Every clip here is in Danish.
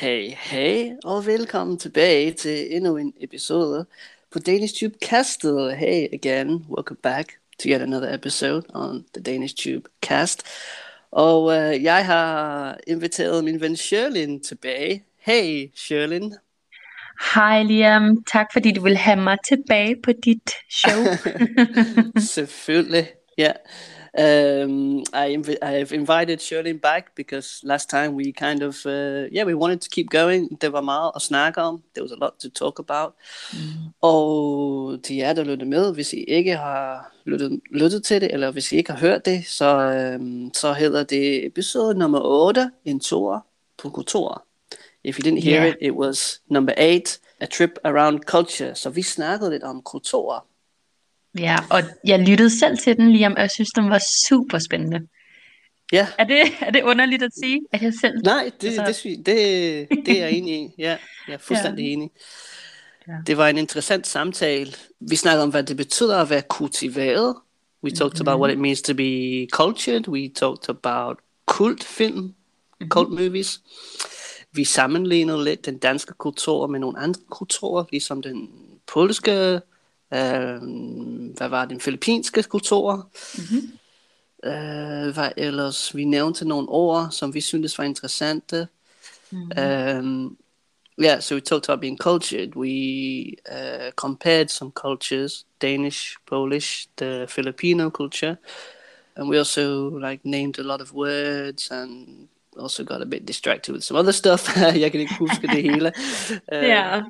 Hey, hey, og velkommen tilbage til endnu en episode på Danish Tube Castet. Hey again, welcome back to yet another episode on the Danish Tube Cast. Og uh, jeg har inviteret min ven Sherlin tilbage. Hey, Sherlin. Hej Liam, tak fordi du vil have mig tilbage på dit show. Selvfølgelig, ja. Yeah. Um, I inv- I've invited Shirley back because last time we kind of uh, yeah we wanted to keep going. Der var meget at snakke om. There was a lot to talk about. Mm. Og til jer der lytter med, hvis I ikke har lyttet, lyttet til det, eller hvis I ikke har hørt det, så, um, så hedder det episode nummer 8, en tour på kultur. If you didn't hear yeah. it, it was number 8, a trip around culture. Så vi snakkede lidt om kultur. Ja, og jeg lyttede selv til den, Liam, og jeg synes, den var super spændende. Ja. Er det, er det underligt at sige, at jeg selv... Nej, det, altså... det, det, det er jeg enig i. Ja, jeg er fuldstændig ja. enig. Ja. Det var en interessant samtale. Vi snakkede om, hvad det betyder at være kultiveret. We talked mm-hmm. about what it means to be cultured. We talked about kultfilm, mm-hmm. cult movies. Vi sammenlignede lidt den danske kultur med nogle andre kulturer, ligesom den polske Øh, hvad var den filippinske kultur? Mm-hmm. Øh, hvad ellers? Vi nævnte nogle ord, som vi syntes var interessante. Mm-hmm. Um, yeah, so we talked about being cultured. We uh, compared some cultures, Danish, Polish, the Filipino culture, and we also like named a lot of words and also got a bit distracted with some other stuff. Jeg kan ikke huske det hele. Ja. Uh, yeah.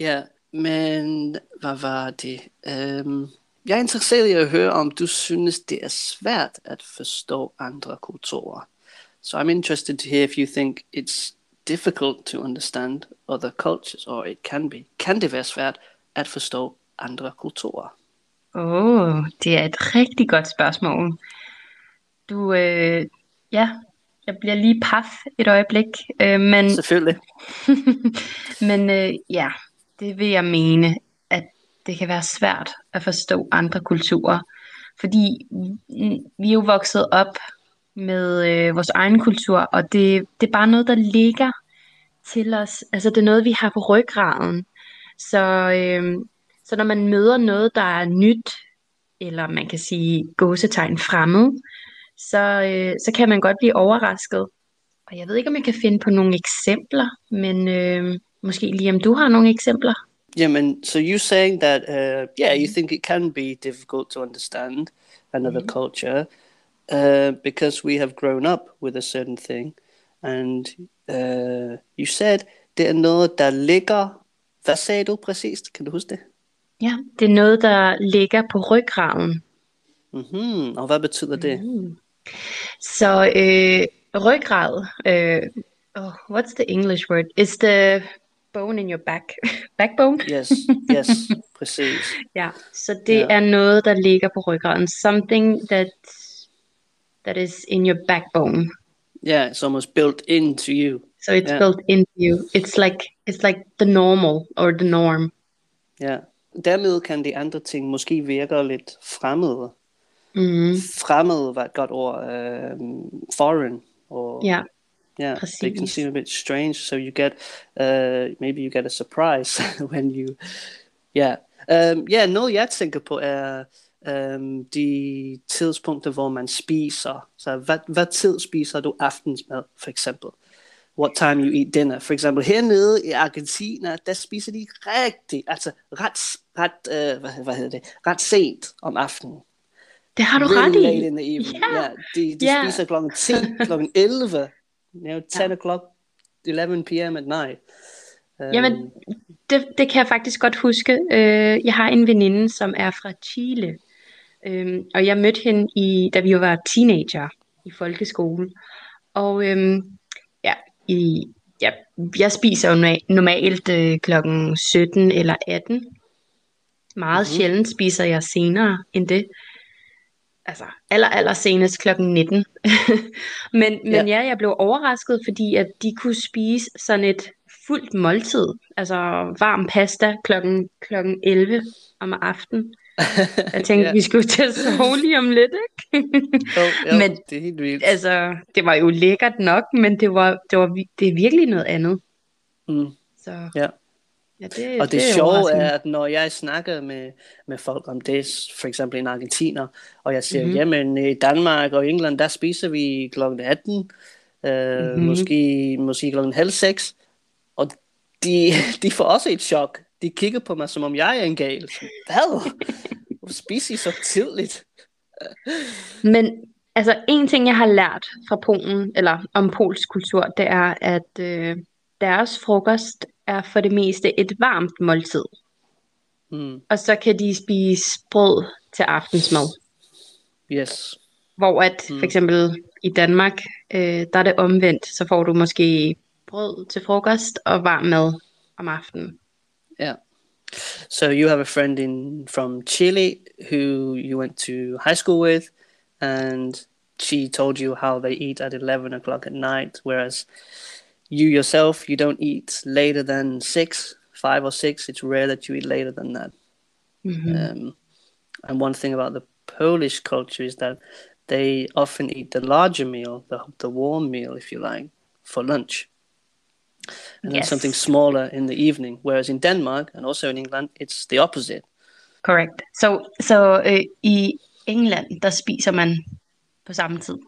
Yeah. Men hvad var det? Um, jeg er interesseret i at høre, om du synes, det er svært at forstå andre kulturer. So I'm interested to hear if you think it's difficult to understand other cultures, or it can be. Kan det være svært at forstå andre kulturer? Åh, oh, det er et rigtig godt spørgsmål. Du, øh, ja, jeg bliver lige paf et øjeblik. Øh, men, Selvfølgelig. men øh, ja, det vil jeg mene, at det kan være svært at forstå andre kulturer. Fordi vi er jo vokset op med øh, vores egen kultur, og det, det er bare noget, der ligger til os. Altså det er noget, vi har på ryggraden. Så, øh, så når man møder noget, der er nyt, eller man kan sige gåsetegn fremmed, så, øh, så kan man godt blive overrasket. Og jeg ved ikke, om jeg kan finde på nogle eksempler, men øh, Måske lige om du har nogle eksempler? Jamen, so you're saying that, uh, yeah, you think it can be difficult to understand another mm-hmm. culture uh, because we have grown up with a certain thing. And uh, you said, det er noget, der ligger... Hvad sagde du præcist? Kan du huske det? Ja, det er noget, der ligger på ryggraden. Mm-hmm. Og hvad betyder det? Mm. Så øh, ryggrad, øh, oh, what's the English word? It's the bone in your back. Backbone? Yes, yes, præcis. ja, så det yeah. er noget, der ligger på ryggraden. Something that, that is in your backbone. Yeah, it's almost built into you. So it's yeah. built into you. It's like, it's like the normal or the norm. Ja, dermed kan de andre ting måske virke lidt fremmede. Mm. Fremmed var et godt ord. Um, foreign. Or, ja. Yeah, Præcis. they can seem a bit strange. So you get, uh, maybe you get a surprise when you, yeah. Um, yeah, noget jeg tænker på er um, de tidspunkter, hvor man spiser. Så hvad, hvad tid spiser du aftensmad, for eksempel? What time you eat dinner. For eksempel hernede i Argentina, der spiser de rigtig, altså ret, ret uh, hvad, hvad hedder det, ret sent om aftenen. Det har du really ret i. late in the evening. Yeah. yeah de de yeah. spiser klokken 10, klokken 11 you know, 10 ja. o'clock, 11 p.m. at night. Um, Jamen, det, det kan jeg faktisk godt huske. Uh, jeg har en veninde, som er fra Chile, um, og jeg mødte hende, i, da vi var teenager i folkeskole. Og um, ja, i, ja, jeg spiser jo normalt uh, klokken 17 eller 18. Meget mm-hmm. sjældent spiser jeg senere end det altså aller, aller senest klokken 19. men, men ja. ja, jeg blev overrasket, fordi at de kunne spise sådan et fuldt måltid, altså varm pasta klokken, klokken 11 om aftenen. Jeg tænkte, yeah. vi skulle til at sove lige om lidt, ikke? jo, jo, men, det er helt vildt. Altså, det var jo lækkert nok, men det var, det var det er virkelig noget andet. Mm. Så, ja. Ja, det, og det, det sjove er, at når jeg snakker med, med folk om det, for eksempel en argentiner, og jeg siger, mm-hmm. jamen i Danmark og England, der spiser vi kl. 18, øh, mm-hmm. måske, måske kl. halv seks, og de, de får også et chok. De kigger på mig, som om jeg er en gal. Hvad? Hvorfor spiser I så tidligt? Men altså en ting, jeg har lært fra Polen, eller om polsk kultur, det er, at øh, deres frokost er for det meste et varmt måltid. Mm. Og så kan de spise brød til aftensmad. Yes. Hvor at mm. for eksempel i Danmark, øh, der er det omvendt, så får du måske brød til frokost og varm mad om aftenen. Yeah. So you have a friend in from Chile who you went to high school with, and she told you how they eat at 11 o'clock at night, whereas you yourself, you don't eat later than six, five or six. It's rare that you eat later than that. Mm-hmm. Um, and one thing about the Polish culture is that they often eat the larger meal, the, the warm meal, if you like, for lunch. And yes. then something smaller in the evening. Whereas in Denmark and also in England, it's the opposite. Correct. So, so uh, i England, der spiser man på samme tid.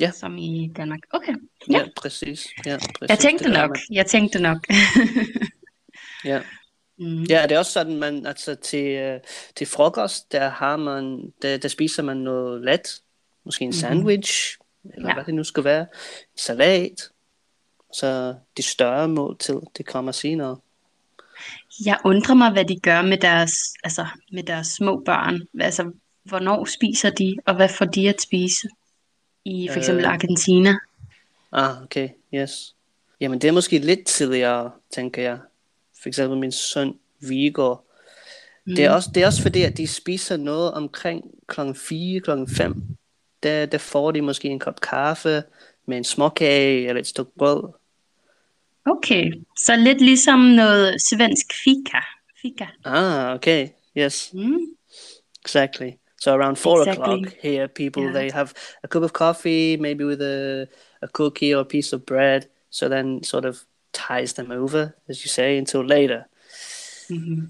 Ja. Som i Danmark. Okay. Ja, ja præcis. Ja, præcis. Jeg tænkte det nok. Jeg tænkte nok. ja. Mm. Ja, det er også sådan, man, altså til, uh, til frokost, der har man, der, der spiser man noget let. Måske en mm. sandwich, eller ja. hvad det nu skal være. Salat. Så de større måltid, det kommer senere. Jeg undrer mig, hvad de gør med deres, altså, med deres små børn. Altså, hvornår spiser de, og hvad får de at spise? I for eksempel øh, Argentina. Ah, okay, yes. Jamen det er måske lidt tidligere, tænker jeg. For eksempel min søn Viggo. Mm. Det, er også, det er også fordi, at de spiser noget omkring klokken 4, klokken 5. Der, der får de måske en kop kaffe med en småkage eller et stykke brød. Okay, så lidt ligesom noget svensk fika. fika. Ah, okay, yes. Mm. Exactly. So around four exactly. o'clock here, people yeah. they have a cup of coffee, maybe with a a cookie or a piece of bread. So then sort of ties them over, as you say, until later. Mm-hmm.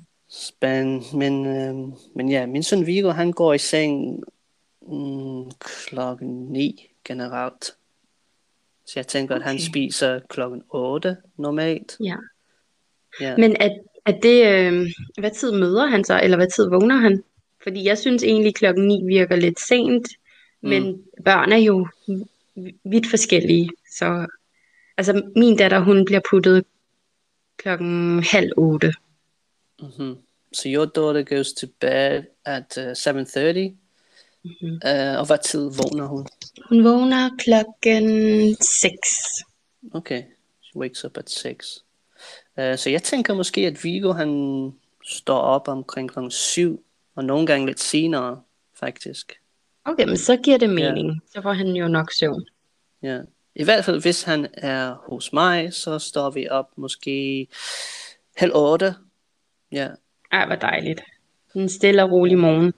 Men, men, øhm, men ja, min søn Viggo, han går i seng mm, klokken 9 generelt. Så jeg tænker, okay. at han spiser klokken 8 normalt. Ja. ja. Men er, er det, øh, hvad tid møder han så, eller hvad tid vågner han? Fordi jeg synes egentlig, klokken 9 virker lidt sent, men mm. børn er jo vidt forskellige. Så altså, min datter, hun bliver puttet klokken halv otte. Mm-hmm. So your daughter goes to bed at uh, 7.30. Mm-hmm. Uh, og hvad tid vågner hun? Hun vågner klokken 6. Okay, she wakes up at 6. Uh, så jeg tænker måske, at Vigo han står op omkring klokken 7 og nogle gange lidt senere, faktisk. Okay, men så giver det mening. Ja. Så får han jo nok søvn. Ja. I hvert fald, hvis han er hos mig, så står vi op måske halv otte. Ja. Ej, hvor dejligt. En stille og rolig morgen.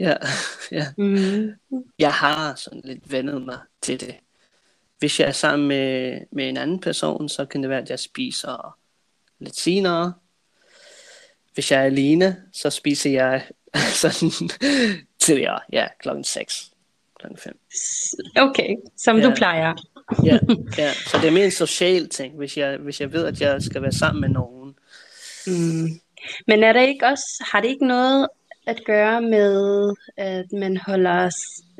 Ja, ja. Mm-hmm. Jeg har sådan lidt vendet mig til det. Hvis jeg er sammen med, med en anden person, så kan det være, at jeg spiser lidt senere. Hvis jeg er alene, så spiser jeg sådan tidligere, ja, klokken 6, klokken 5. Okay, som ja. du plejer. ja, ja, så det er mere en social ting, hvis jeg, hvis jeg ved, at jeg skal være sammen med nogen. Mm. Men er der ikke også, har det ikke noget at gøre med, at man holder,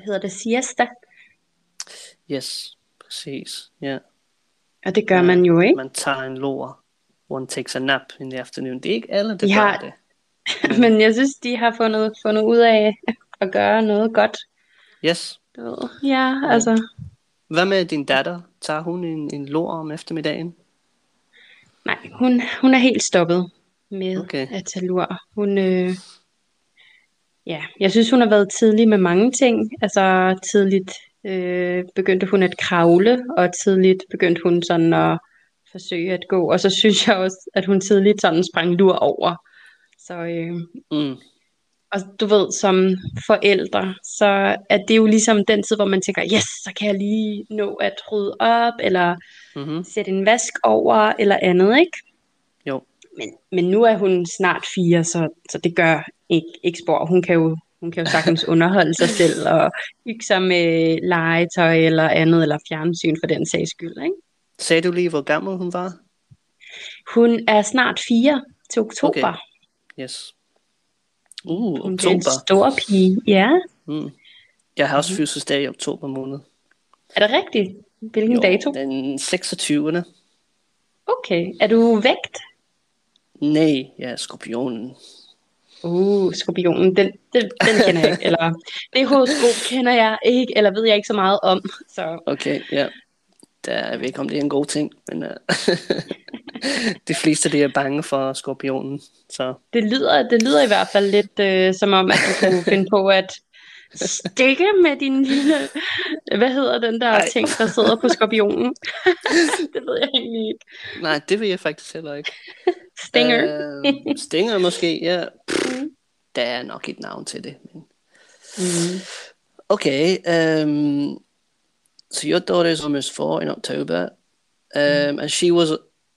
hedder det siesta? Yes, præcis, ja. Yeah. Og det gør ja, man jo ikke. Man tager en lår. One takes a nap in the afternoon. Det er ikke alle, der ja, gør det. Men jeg synes, de har fundet, fundet ud af at gøre noget godt. Yes. Ja, altså. Hvad med din datter? Tager hun en, en lår om eftermiddagen? Nej, hun, hun er helt stoppet med okay. at tage lur. Hun, øh, ja, jeg synes, hun har været tidlig med mange ting. Altså tidligt øh, begyndte hun at kravle, og tidligt begyndte hun sådan at forsøge at gå. Og så synes jeg også, at hun tidligt sådan sprang lur over. Så øh, mm. og du ved, som forældre, så er det jo ligesom den tid, hvor man tænker, yes, så kan jeg lige nå at rydde op, eller mm-hmm. sætte en vask over, eller andet, ikke? Jo. Men, men nu er hun snart fire, så, så det gør ikke, ikke spor. Hun kan jo hun kan jo sagtens underholde sig selv og hygge sig med legetøj eller andet, eller fjernsyn for den sags skyld. Ikke? Sagde du lige, hvor gammel hun var? Hun er snart fire til oktober. Okay. Yes. Uh, hun oktober. er en stor pige, ja. Mm. Jeg har også fødselsdag i oktober måned. Er det rigtigt? Hvilken jo, dato? den 26. Okay. Er du vægt? Nej, jeg er skorpionen. Uh, skorpionen, den, den, den kender jeg ikke. Eller det horoskop kender jeg ikke, eller ved jeg ikke så meget om. Så. Okay, ja. Der, jeg ved ikke, om det er en god ting, men uh, de fleste de er bange for skorpionen. Så. Det, lyder, det lyder i hvert fald lidt uh, som om, at du kunne finde på at stikke med din lille, hvad hedder den der Ej. ting, der sidder på skorpionen? det ved jeg egentlig ikke. Nej, det ved jeg faktisk heller ikke. Stinger. uh, stinger måske, ja. Pff, mm. Der er nok et navn til det. Men... Mm. Okay, um, so your daughter is almost four in October, um, mm. and she was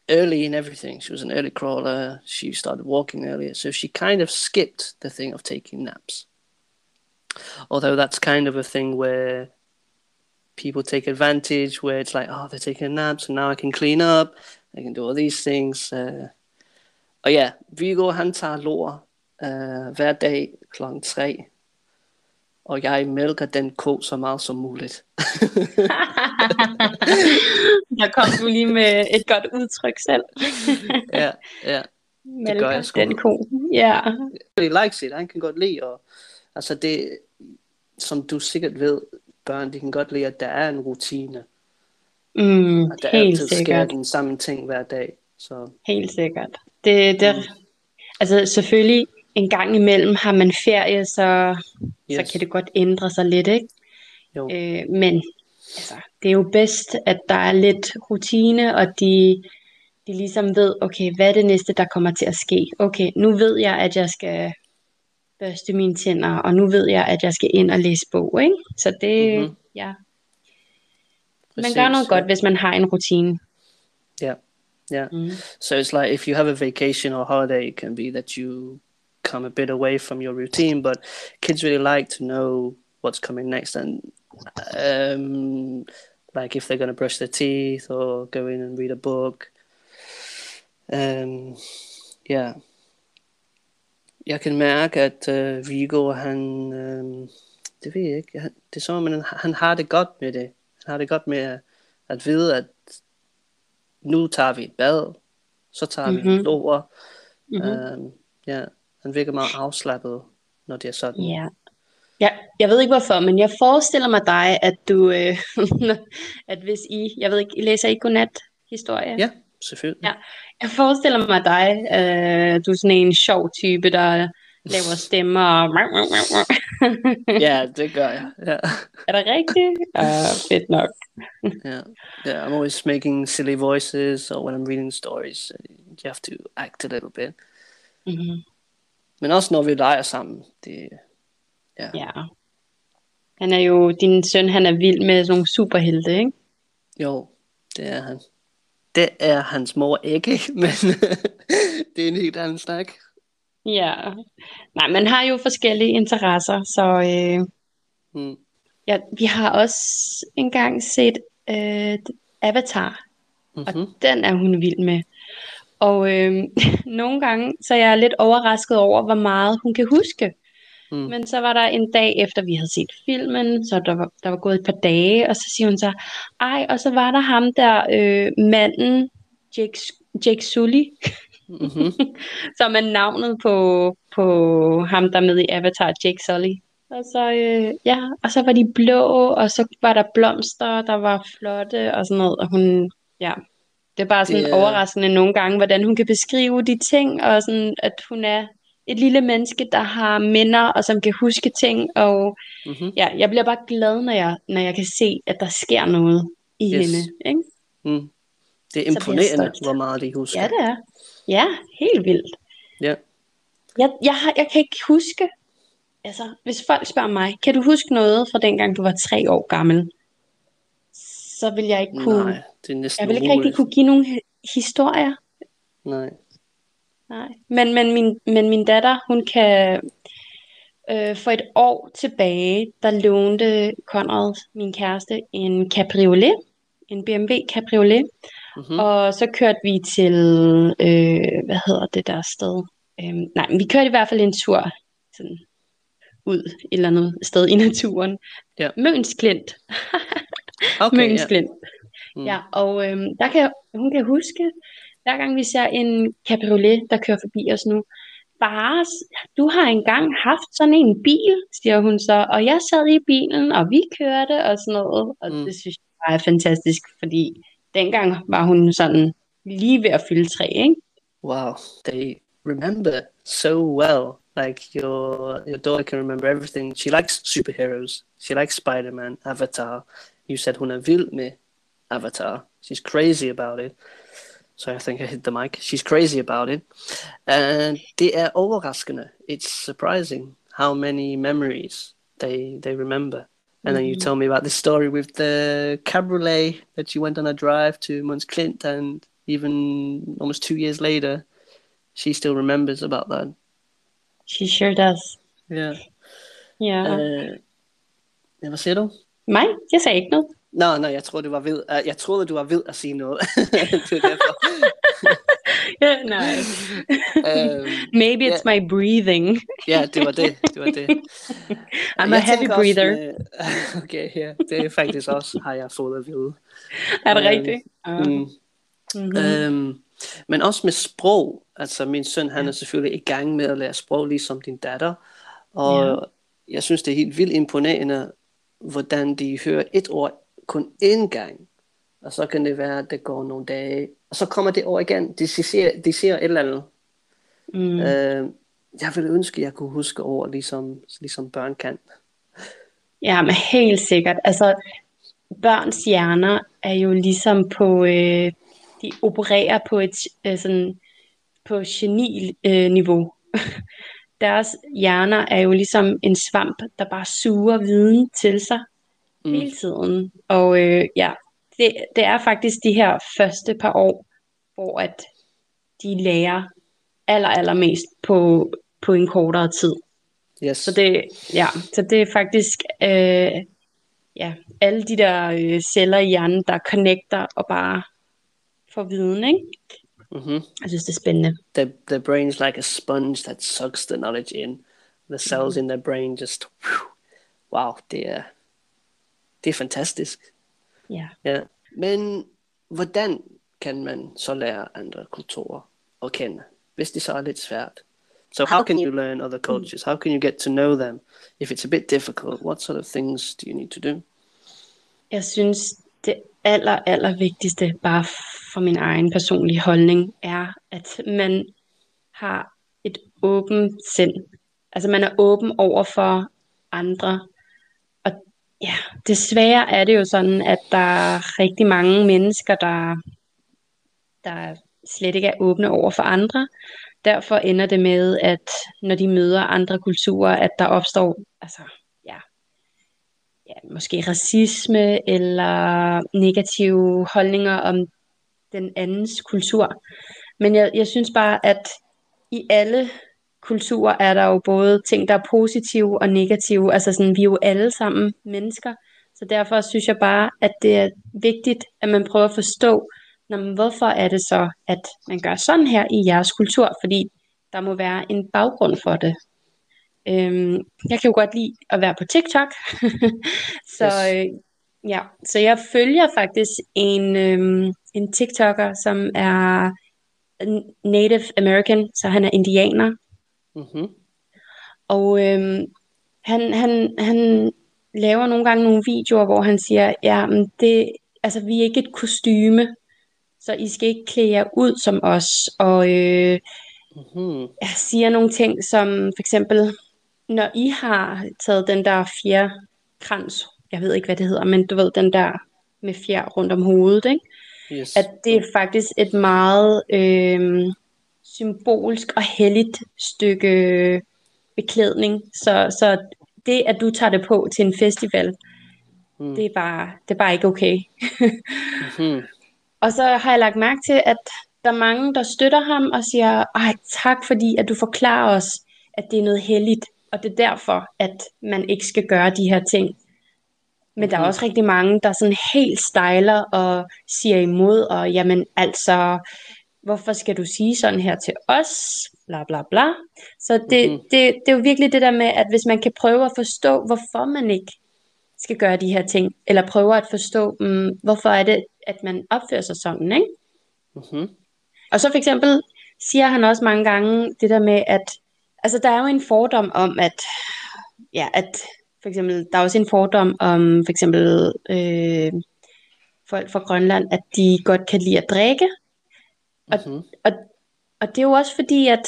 early in everything. She was an early crawler. She started walking earlier, so she kind of skipped the thing of taking naps. Although that's kind of a thing where people take advantage, where it's like, oh, they're taking a nap, so now I can clean up, I can do all these things. Uh, og ja, Viggo han tager lor uh, hver dag kl. 3, og jeg mælker den ko så meget som muligt. Der kom du lige med et godt udtryk selv. ja, ja. Det gør jeg sgu. den ko. Ja. Yeah. likes it. Han kan godt lide og Altså det, som du sikkert ved, børn, de kan godt lide, at der er en rutine. Mm, at der helt altid sikkert. sker den samme ting hver dag. Så. Helt sikkert. Det, det, mm. Altså selvfølgelig, en gang imellem har man ferie, så, yes. så kan det godt ændre sig lidt, ikke? Jo. Øh, men altså, det er jo bedst, at der er lidt rutine, og de, de ligesom ved, okay, hvad er det næste, der kommer til at ske? Okay, nu ved jeg, at jeg skal børste mine tænder, og nu ved jeg, at jeg skal ind og læse bog, ikke? Så det, mm-hmm. ja. Man gør noget godt, hvis man har en rutine. Yeah, yeah. Mm. So it's like if you have a vacation or holiday, it can be that you come a bit away from your routine, but kids really like to know what's coming next and um, like if they're going to brush their teeth or go in and read a book. Um, yeah, jeg kan mærke, at uh, Vigo, han, uh, det ved jeg ikke, han, det er som, han, han har det godt med det. Han har det godt med at, at vide, at nu tager vi et bad, så tager mm-hmm. vi en lår. Mm-hmm. Uh, ja, han virker meget afslappet, når det er sådan. Ja. Ja, jeg ved ikke hvorfor, men jeg forestiller mig dig, at du, øh, at hvis I, jeg ved ikke, I læser I godnat historie? Ja, selvfølgelig. Ja, jeg forestiller mig dig, øh, du er sådan en sjov type, der laver stemmer. ja, det gør jeg. Ja. Er det rigtigt? Uh, fedt nok. yeah. yeah, I'm always making silly voices, or when I'm reading stories, you have to act a little bit. Mm-hmm. Men også når vi leger sammen. Det, ja. ja. Han er jo, din søn, han er vild med sådan nogle superhelte, ikke? Jo, det er han. Det er hans mor ikke, men det er en helt anden snak. Ja, nej, man har jo forskellige interesser, så øh, hmm. ja, vi har også engang set øh, Avatar, mm-hmm. og mhm. den er hun vild med. Og øh, nogle gange, så er jeg lidt overrasket over, hvor meget hun kan huske. Mm. Men så var der en dag efter, vi havde set filmen, så der var, der var gået et par dage, og så siger hun så, ej, og så var der ham der, øh, manden, Jake, Jake Sully, mm-hmm. som er navnet på, på ham, der er med i Avatar, Jake Sully. Og så, øh, ja, og så var de blå, og så var der blomster, der var flotte, og sådan noget, og hun, ja, det er bare sådan det, overraskende nogle gange, hvordan hun kan beskrive de ting, og sådan, at hun er et lille menneske, der har minder, og som kan huske ting, og mm-hmm. ja, jeg bliver bare glad, når jeg, når jeg kan se, at der sker noget i yes. hende. Ikke? Mm. Det er imponerende, hvor meget de husker. Ja, det er. Ja, helt vildt. Ja. Jeg, jeg, har, jeg kan ikke huske altså, hvis folk spørger mig, kan du huske noget fra dengang du var tre år gammel? Så vil jeg ikke kunne... Nej, det er næsten Jeg vil ikke rigtig kunne give nogle hi- historier. Nej. Nej. Men, men, min, men min datter, hun kan... Øh, for et år tilbage, der lånte Conrad, min kæreste, en cabriolet. En BMW cabriolet. Mm-hmm. Og så kørte vi til, øh, hvad hedder det der sted? Øhm, nej, men vi kørte i hvert fald en tur sådan, ud et eller andet sted i naturen. Ja. Møns Klint. Okay, Møns ja. Mm. Ja, og øhm, der kan, hun kan huske, hver gang vi ser en cabriolet, der kører forbi os nu, bare, du har engang haft sådan en bil, siger hun så, og jeg sad i bilen, og vi kørte, og sådan noget, og Mm. det synes jeg bare er fantastisk, fordi dengang var hun sådan lige ved at fylde tre, ikke? Wow, they remember so well. Like your your daughter can remember everything. She likes superheroes. She likes Spider-Man, Avatar. You said hun vild med Avatar. She's crazy about it. So I think I hit the mic. She's crazy about it. And det er overraskende. It's surprising how many memories they they remember. And then you tell me about this story with the cabriolet that you went on a drive to Mons Clint, and even almost two years later, she still remembers about that. She sure does. Yeah. Øh, ja, hvad siger du? Mig? Jeg sagde ikke noget. Nå, nej, jeg troede, du var ved. Uh, jeg troede, du var ved at sige noget. det er derfor. Ja, nej. Øhm, Maybe it's my breathing. ja, det var det. Det var det. I'm a Jeg heavy tænker breather. Også med, okay, ja, det er faktisk også, har jeg fået at vide. Er det Øhm, rigtigt? Mm. Mm-hmm. Øhm, men også med sprog. Altså min søn, han er selvfølgelig i gang med at lære sprog, ligesom din datter. Og Ja. jeg synes, det er helt vildt imponerende, hvordan de hører et ord kun én gang. Og så kan det være, at det går nogle dage. Og så kommer det ord igen. De siger, de siger et eller andet. Mm. Øh, jeg ville ønske, at jeg kunne huske ord, ligesom, ligesom børn kan. Ja, men helt sikkert. Altså, børns hjerner er jo ligesom på, øh, de opererer på et øh, sådan, på geni-niveau. Deres hjerner er jo ligesom en svamp, der bare suger viden til sig Mm. hele tiden. Og øh, ja, det, det er faktisk de her første par år, hvor at de lærer aller, allermest på, på en kortere tid. Yes. Så det, ja, så det er faktisk øh, ja, alle de der øh, celler i hjernen, der connecter og bare får viden, ikke? Mm-hmm. Jeg synes, det er spændende. the the brain's like a sponge that sucks the knowledge in. The cells in their brain just whew, wow, det er fantastisk. Ja. Ja. Men hvordan kan man så lære andre kulturer at kende, hvis det så er lidt svært? So how can you learn other cultures? How can you get to know them? If it's a bit difficult, what sort of things do you need to do? Jeg synes, det aller, aller vigtigste, bare for min egen personlige holdning, er, at man har et åbent sind. Altså man er åben over for andre. Og ja, desværre er det jo sådan, at der er rigtig mange mennesker, der, der slet ikke er åbne over for andre. Derfor ender det med, at når de møder andre kulturer, at der opstår altså, ja, måske racisme eller negative holdninger om den andens kultur. Men jeg, jeg synes bare, at i alle kulturer er der jo både ting, der er positive og negative. Altså sådan, vi er jo alle sammen mennesker. Så derfor synes jeg bare, at det er vigtigt, at man prøver at forstå, Nå, hvorfor er det så, at man gør sådan her i jeres kultur? Fordi der må være en baggrund for det. Øhm, jeg kan jo godt lide at være på TikTok. så, Yes. øh, ja, så jeg følger faktisk en, øhm, en TikToker, som er Native American, så han er indianer. Mm-hmm. Og øhm, han, han, han laver nogle gange nogle videoer, hvor han siger, ja, men det, altså, vi er ikke et kostyme, så I skal ikke klæde jer ud som os. Og øh, Mm-hmm. jeg siger nogle ting, som for eksempel, når I har taget den der fjerkrans, jeg ved ikke, hvad det hedder, men du ved, den der med fjer rundt om hovedet, ikke? Yes. at det er faktisk et meget øh, symbolsk og helligt stykke beklædning. Så, så det, at du tager det på til en festival, mm. det, er bare, det er bare ikke okay. mm-hmm. Og så har jeg lagt mærke til, at der er mange, der støtter ham og siger, ej tak fordi, at du forklarer os, at det er noget heldigt, og det er derfor, at man ikke skal gøre de her ting. Men der er mhm. også rigtig mange, der sådan helt stejler og siger imod, og jamen altså, hvorfor skal du sige sådan her til os? Bla bla bla. Så det, mm-hmm. det, det er jo virkelig det der med, at hvis man kan prøve at forstå, hvorfor man ikke skal gøre de her ting, eller prøve at forstå, um, hvorfor er det, at man opfører sig sådan, ikke? Mm-hmm. Og så for eksempel siger han også mange gange det der med, at altså der er jo en fordom om, at, ja, at for eksempel, der er også en fordom om for eksempel øh, folk fra Grønland, at de godt kan lide at drikke. Og, mm-hmm. og, og det er jo også fordi, at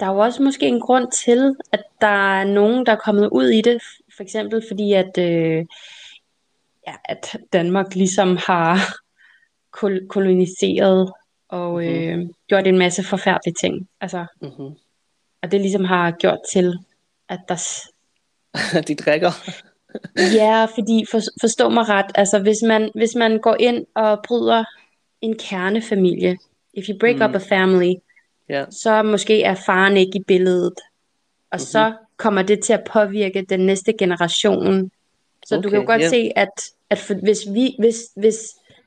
der er jo også måske en grund til, at der er nogen, der er kommet ud i det. For eksempel fordi, at, øh, ja, at Danmark ligesom har kol- koloniseret og mm-hmm. øh, gjort en masse forfærdelige ting. Altså, mm-hmm. Og det ligesom har gjort til, at der... De drikker. ja, fordi for, forstå mig ret, altså hvis man, hvis man går ind og bryder en kernefamilie, if you break mm. up a family, yeah. så måske er faren ikke i billedet, og mm-hmm. så kommer det til at påvirke den næste generation. Så okay, du kan jo godt yeah. se, at, at for, hvis, vi, hvis, hvis,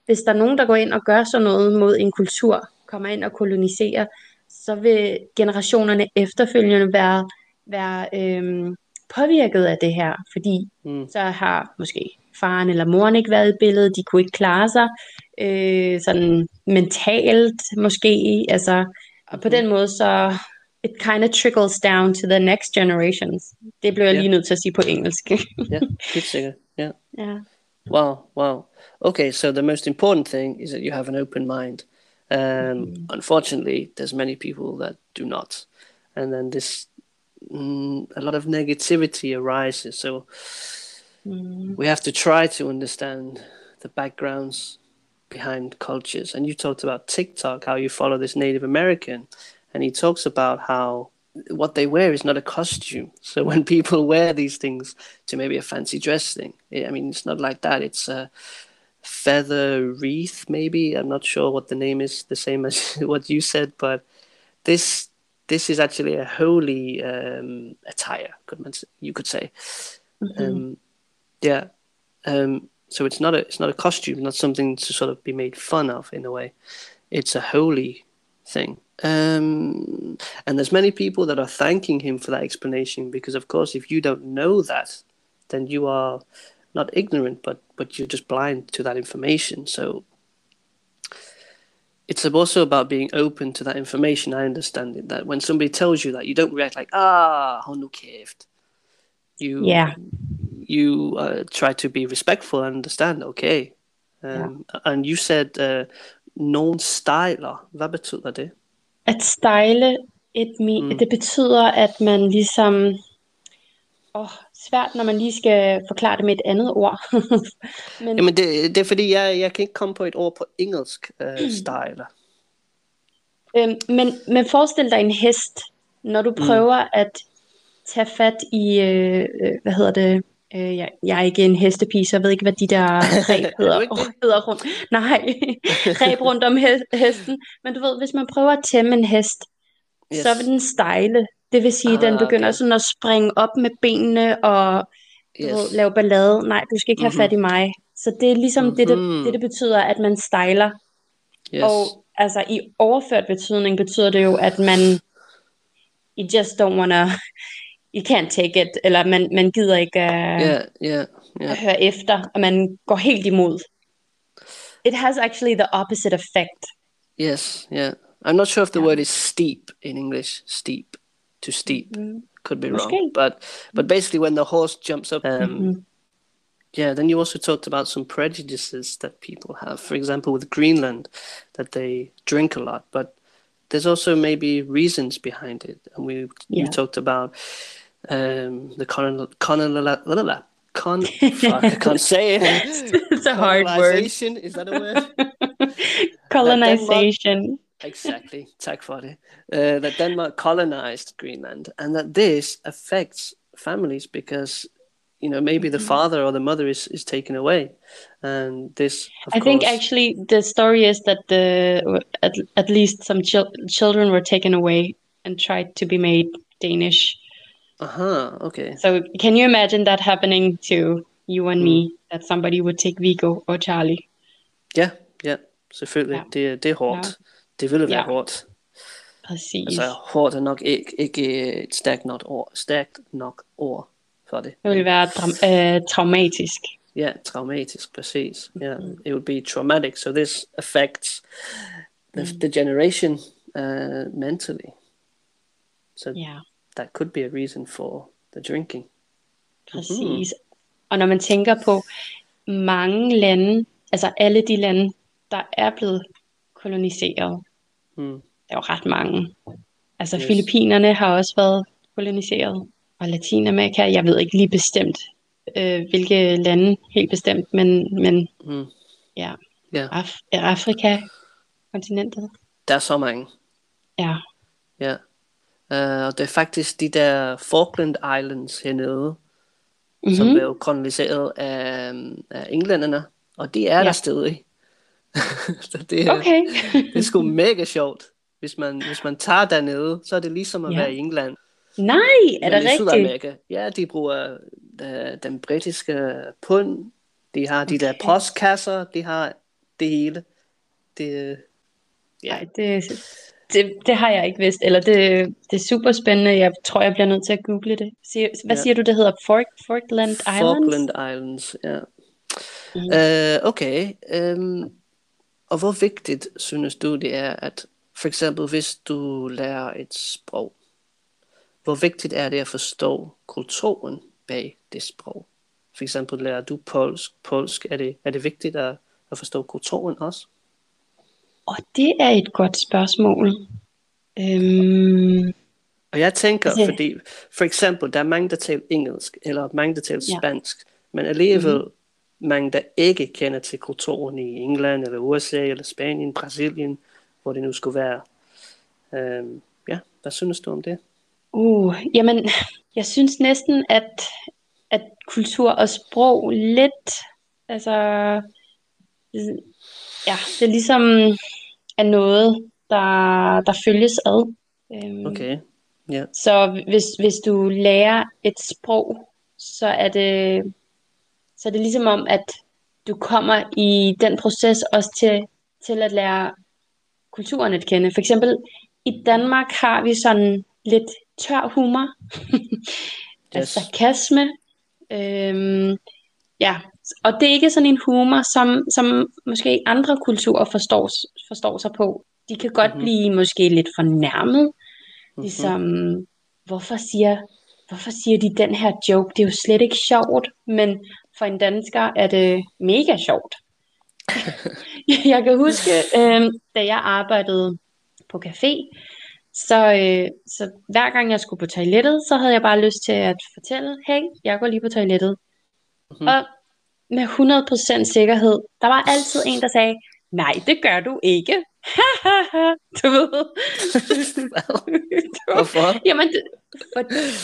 hvis der er nogen, der går ind og gør sådan noget mod en kultur, kommer ind og koloniserer, så vil generationerne efterfølgende være, være øhm, påvirket af det her, fordi mm. så har måske faren eller moren ikke været i billedet, de kunne ikke klare sig øh, sådan mentalt måske, altså, og på den måde så it kind of trickles down to the next generations. Det bliver jeg yeah. lige nødt til at sige på engelsk. ja, helt sikkert. Yeah. Yeah. Wow, wow. Okay, so the most important thing is that you have an open mind. Um, mm-hmm. Unfortunately, there's many people that do not, and then this mm, a lot of negativity arises. So mm. we have to try to understand the backgrounds behind cultures. And you talked about TikTok, how you follow this Native American, and he talks about how what they wear is not a costume. So when people wear these things to maybe a fancy dress thing, I mean, it's not like that. It's a feather wreath, maybe. I'm not sure what the name is, the same as what you said, but this this is actually a holy um, attire, could man, you could say. Mm-hmm. Um, yeah. Um, so it's not a it's not a costume, not something to sort of be made fun of in a way. It's a holy thing. Um, and there's many people that are thanking him for that explanation because, of course, if you don't know that, then you are not ignorant, but but you're just blind to that information. So it's also about being open to that information. I understand it that when somebody tells you that, you don't react like ah, har nu You yeah. You uh, try to be respectful and understand. Okay. Um, yeah. And you said uh, non-styler. Hvad betyder det? At style, it me, mm. det betyder, at man ligesom Åh, oh, svært, når man lige skal forklare det med et andet ord. Men... Jamen, det, det er fordi, jeg, jeg kan ikke komme på et ord på engelsk uh, style. Øhm, men, men forestil dig en hest, når du mm. prøver mm. at tage fat i, øh, øh, hvad hedder det, øh, jeg, jeg er ikke en hestepige, så jeg ved ikke, hvad de der ræb hedder, oh, hedder rundt. Nej, ræb rundt om hesten. Men du ved, hvis man prøver at tæmme en hest, yes. så vil den stejle. Det vil sige, at den ah, begynder okay. sådan at springe op med benene og yes. ved, lave ballade. Nej, du skal ikke have mm-hmm. fat i mig. Så det er ligesom mm-hmm. det, det, mhm. det, det betyder, at man stejler. Yes. Og altså i overført betydning betyder det jo, at man you just don't wanna, you can't take it, eller man, man gider ikke uh, yeah, yeah, yeah. at høre efter, og man går helt imod. It has actually the opposite effect. Yes, yeah. I'm not sure if the yeah. word is steep in English. Steep to steep mm-hmm. could be wrong, but but basically when the horse jumps up, um, mm-hmm. yeah. Then you also talked about some prejudices that people have. For example, with Greenland, that they drink a lot, but there's also maybe reasons behind it, and we yeah. you talked about um, the colonial colonial. Con, fuck, I can't say it. it's a hard word. Is that a word? Colonization exactly. Tak for det. Uh, that Denmark colonized Greenland and that this affects families because you know maybe the mm-hmm. father or the mother is is taken away and this i course... think actually the story is that the at, at least some chil- children were taken away and tried to be made danish uh-huh okay so can you imagine that happening to you and mm. me that somebody would take Vigo or Charlie yeah ja selvfølgelig ja. det, det er hårdt ja. Det ville være ja. hårdt Præcis. Altså, hårdt er nok ikke, ikke et stærkt nok ord, stærkt nok ord for det. Det vil være dram- uh, traumatisk. Yeah, traumatisk, præcis. Yeah, mm. it would be traumatic. So this affects the, mm. the generation uh, mentally. So yeah. that could be a reason for the drinking. Præcis. Mm-hmm. Og når man tænker på mange lande, altså alle de lande, der er blevet koloniseret, mm. der er jo ret mange. Altså yes. Filippinerne har også været koloniseret og Latinamerika, jeg ved ikke lige bestemt, øh, hvilke lande helt bestemt, men, men mm. ja, yeah. Af- Afrika, kontinentet. Der er så mange. Ja. Ja. Uh, og det er faktisk de der Falkland Islands hernede, mm-hmm. som blev koloniseret af, af englænderne, og de er ja. der stadig. så det okay. det er sgu mega sjovt. Hvis man, hvis man tager dernede, så er det ligesom at ja. være i England. Nej, er det rigtigt? Sydamerika, ja, de bruger uh, den britiske pund, de har de okay. der postkasser, de har det hele. Det, ja. Ej, det, det, det har jeg ikke vidst, eller det, det er super spændende. Jeg tror, jeg bliver nødt til at google det. Hvad ja. siger du, det hedder? Fork, Falkland Islands? Falkland Islands, ja. Mm. Uh, okay, um, og hvor vigtigt synes du det er, at for eksempel hvis du lærer et sprog, hvor vigtigt er det at forstå kulturen bag det sprog? For eksempel lærer du polsk. polsk er, det, er det vigtigt at, at forstå kulturen også? Og det er et godt spørgsmål. Øhm... Og jeg tænker, altså... fordi for eksempel, der er mange, der taler engelsk, eller mange, der taler ja. spansk, men alligevel mm-hmm. Mange, der ikke kender til kulturen i England, eller USA, eller Spanien, Brasilien, hvor det nu skulle være. Øhm, ja, hvad synes du om det? Uh, jamen, jeg synes næsten, at, at kultur og sprog lidt, altså, ja, det er ligesom er noget, der, der følges ad. Um, okay, ja. Yeah. Så hvis, hvis du lærer et sprog, så er det, så er det ligesom om, at du kommer i den proces også til, til at lære kulturen at kende. For eksempel i Danmark har vi sådan lidt tør humor, yes. sarkasme. Øhm, ja, og det er ikke sådan en humor, som, som måske andre kulturer forstår, forstår sig på. De kan godt mm-hmm. blive måske lidt fornærmet. Mm-hmm. Ligesom, hvorfor siger, hvorfor siger de den her joke? Det er jo slet ikke sjovt, men for en dansker er det mega sjovt. jeg kan huske, øh, da jeg arbejdede på café, så, øh, så hver gang jeg skulle på toilettet, så havde jeg bare lyst til at fortælle, hey, jeg går lige på toilettet. Mm-hmm. Og med 100% sikkerhed, der var altid en, der sagde, nej, det gør du ikke. du ved. Hvorfor? Jamen, det, for,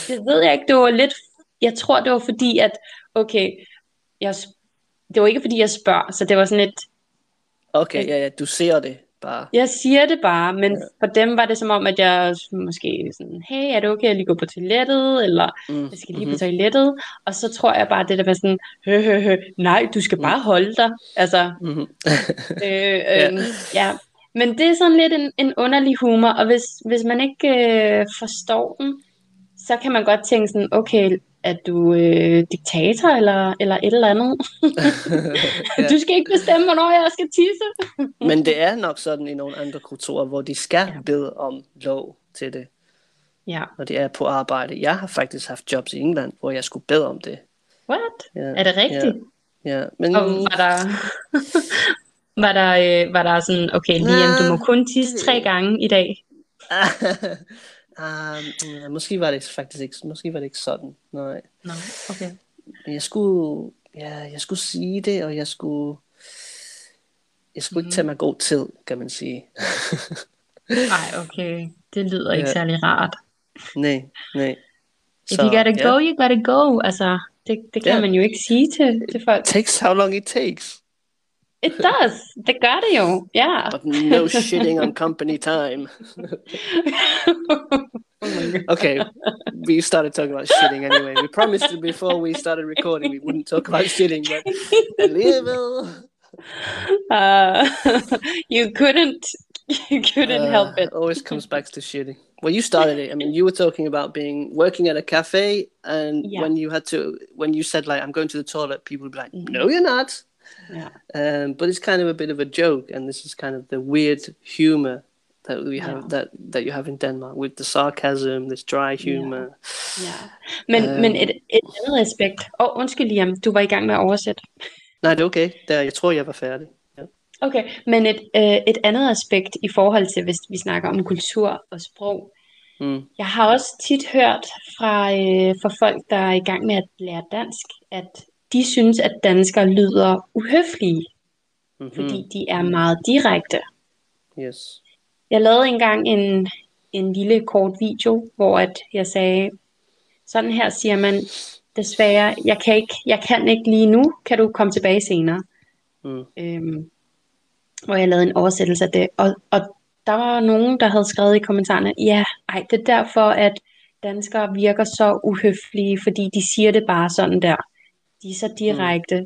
det ved jeg ikke, det var lidt, jeg tror det var fordi, at, okay, jeg, det var ikke fordi, jeg spørger, så det var sådan et, Okay, ja, ja, du ser det bare. Jeg siger det bare, men ja. for dem var det som om, at jeg måske sådan, hey, er det okay, at lige går på toilettet, eller mm. jeg skal lige mm-hmm. på toilettet, og så tror jeg bare, det der var sådan, hø, hø, hø, nej, du skal bare mm. holde dig, altså, mm-hmm. øh, øh, ja. ja. Men det er sådan lidt en, en underlig humor, og hvis, hvis man ikke øh, forstår den, så kan man godt tænke sådan, okay, er du øh, diktator eller, eller et eller andet? ja. Du skal ikke bestemme, hvornår jeg skal tisse. Men det er nok sådan i nogle andre kulturer, hvor de skal ja. bede om lov til det. Ja. Når de er på arbejde. Jeg har faktisk haft jobs i England, hvor jeg skulle bede om det. What? Ja. Er det rigtigt? Ja. ja. Men... Og var der... var der, øh, var der sådan, okay, Liam, du må kun tisse tre gange i dag. Uh, måske var det faktisk ikke, måske var det ikke sådan. Nej. Nej, okay. Jeg skulle, ja, jeg skulle sige det, og jeg skulle, jeg skulle mm. ikke tage mig god tid, kan man sige. Nej, okay. Det lyder ikke særlig rart. Nej, nej. If you gotta go, you gotta go. Altså, det, det kan yeah. man jo ikke sige til, til folk. It takes how long it takes. It does. Gør det. Yeah. But no shitting on company time. okay, we started talking about shitting anyway. We promised before we started recording we wouldn't talk about shitting, but. Uh, you couldn't you couldn't uh, help it. always comes back to shitting. Well, you started it. I mean, you were talking about being working at a cafe, and yeah. when you had to, when you said like, "I'm going to the toilet," people would be like. "No, you're not." Yeah. Um, but it's kind of a bit of a joke, and this is kind of the weird humor that we have yeah. that that you have in Denmark with the sarcasm, this dry humor. Ja. ja. Men um, men et, et andet aspekt. Åh, oh, undskyld Liam, du var i gang med at oversætte. Nej, det er okay. Der, jeg tror, jeg var færdig. Ja. Okay, men et, øh, et andet aspekt i forhold til, hvis vi snakker om kultur og sprog. Mm. Jeg har også tit hørt fra, øh, fra folk, der er i gang med at lære dansk, at de synes, at danskere lyder uhøflige, mm-hmm. fordi de er meget direkte. Yes. Jeg lavede engang en, en lille kort video, hvor at jeg sagde, sådan her siger man, desværre, jeg kan ikke, jeg kan ikke lige nu, kan du komme tilbage senere. Mm. Øhm, hvor jeg lavede en oversættelse af det. Og, og der var nogen, der havde skrevet i kommentarerne, ja, ej, det er derfor, at danskere virker så uhøflige, fordi de siger det bare sådan der. De er så direkte.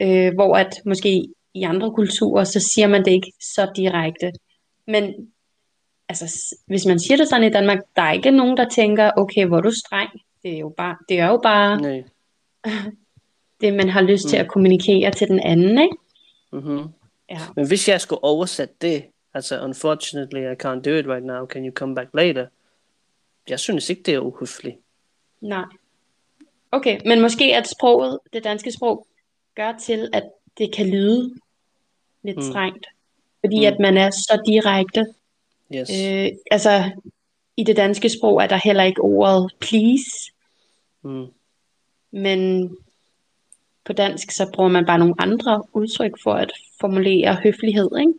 Mm. Øh, hvor at måske i andre kulturer, så siger man det ikke så direkte. Men altså, hvis man siger det sådan i Danmark, der er ikke nogen, der tænker, okay, hvor er du streng. Det er jo bare, det er jo bare Nej. det, man har lyst mm. til at kommunikere til den anden, ikke? Mm-hmm. Ja. Men hvis jeg skulle oversætte det, altså, unfortunately, I can't do it right now, can you come back later? Jeg synes ikke, det er uhøfligt. Nej. Okay, men måske at sproget, det danske sprog, gør til, at det kan lyde lidt mm. strengt. Fordi mm. at man er så direkte. Yes. Øh, altså, i det danske sprog er der heller ikke ordet please. Mm. Men på dansk, så bruger man bare nogle andre udtryk for at formulere høflighed, ikke?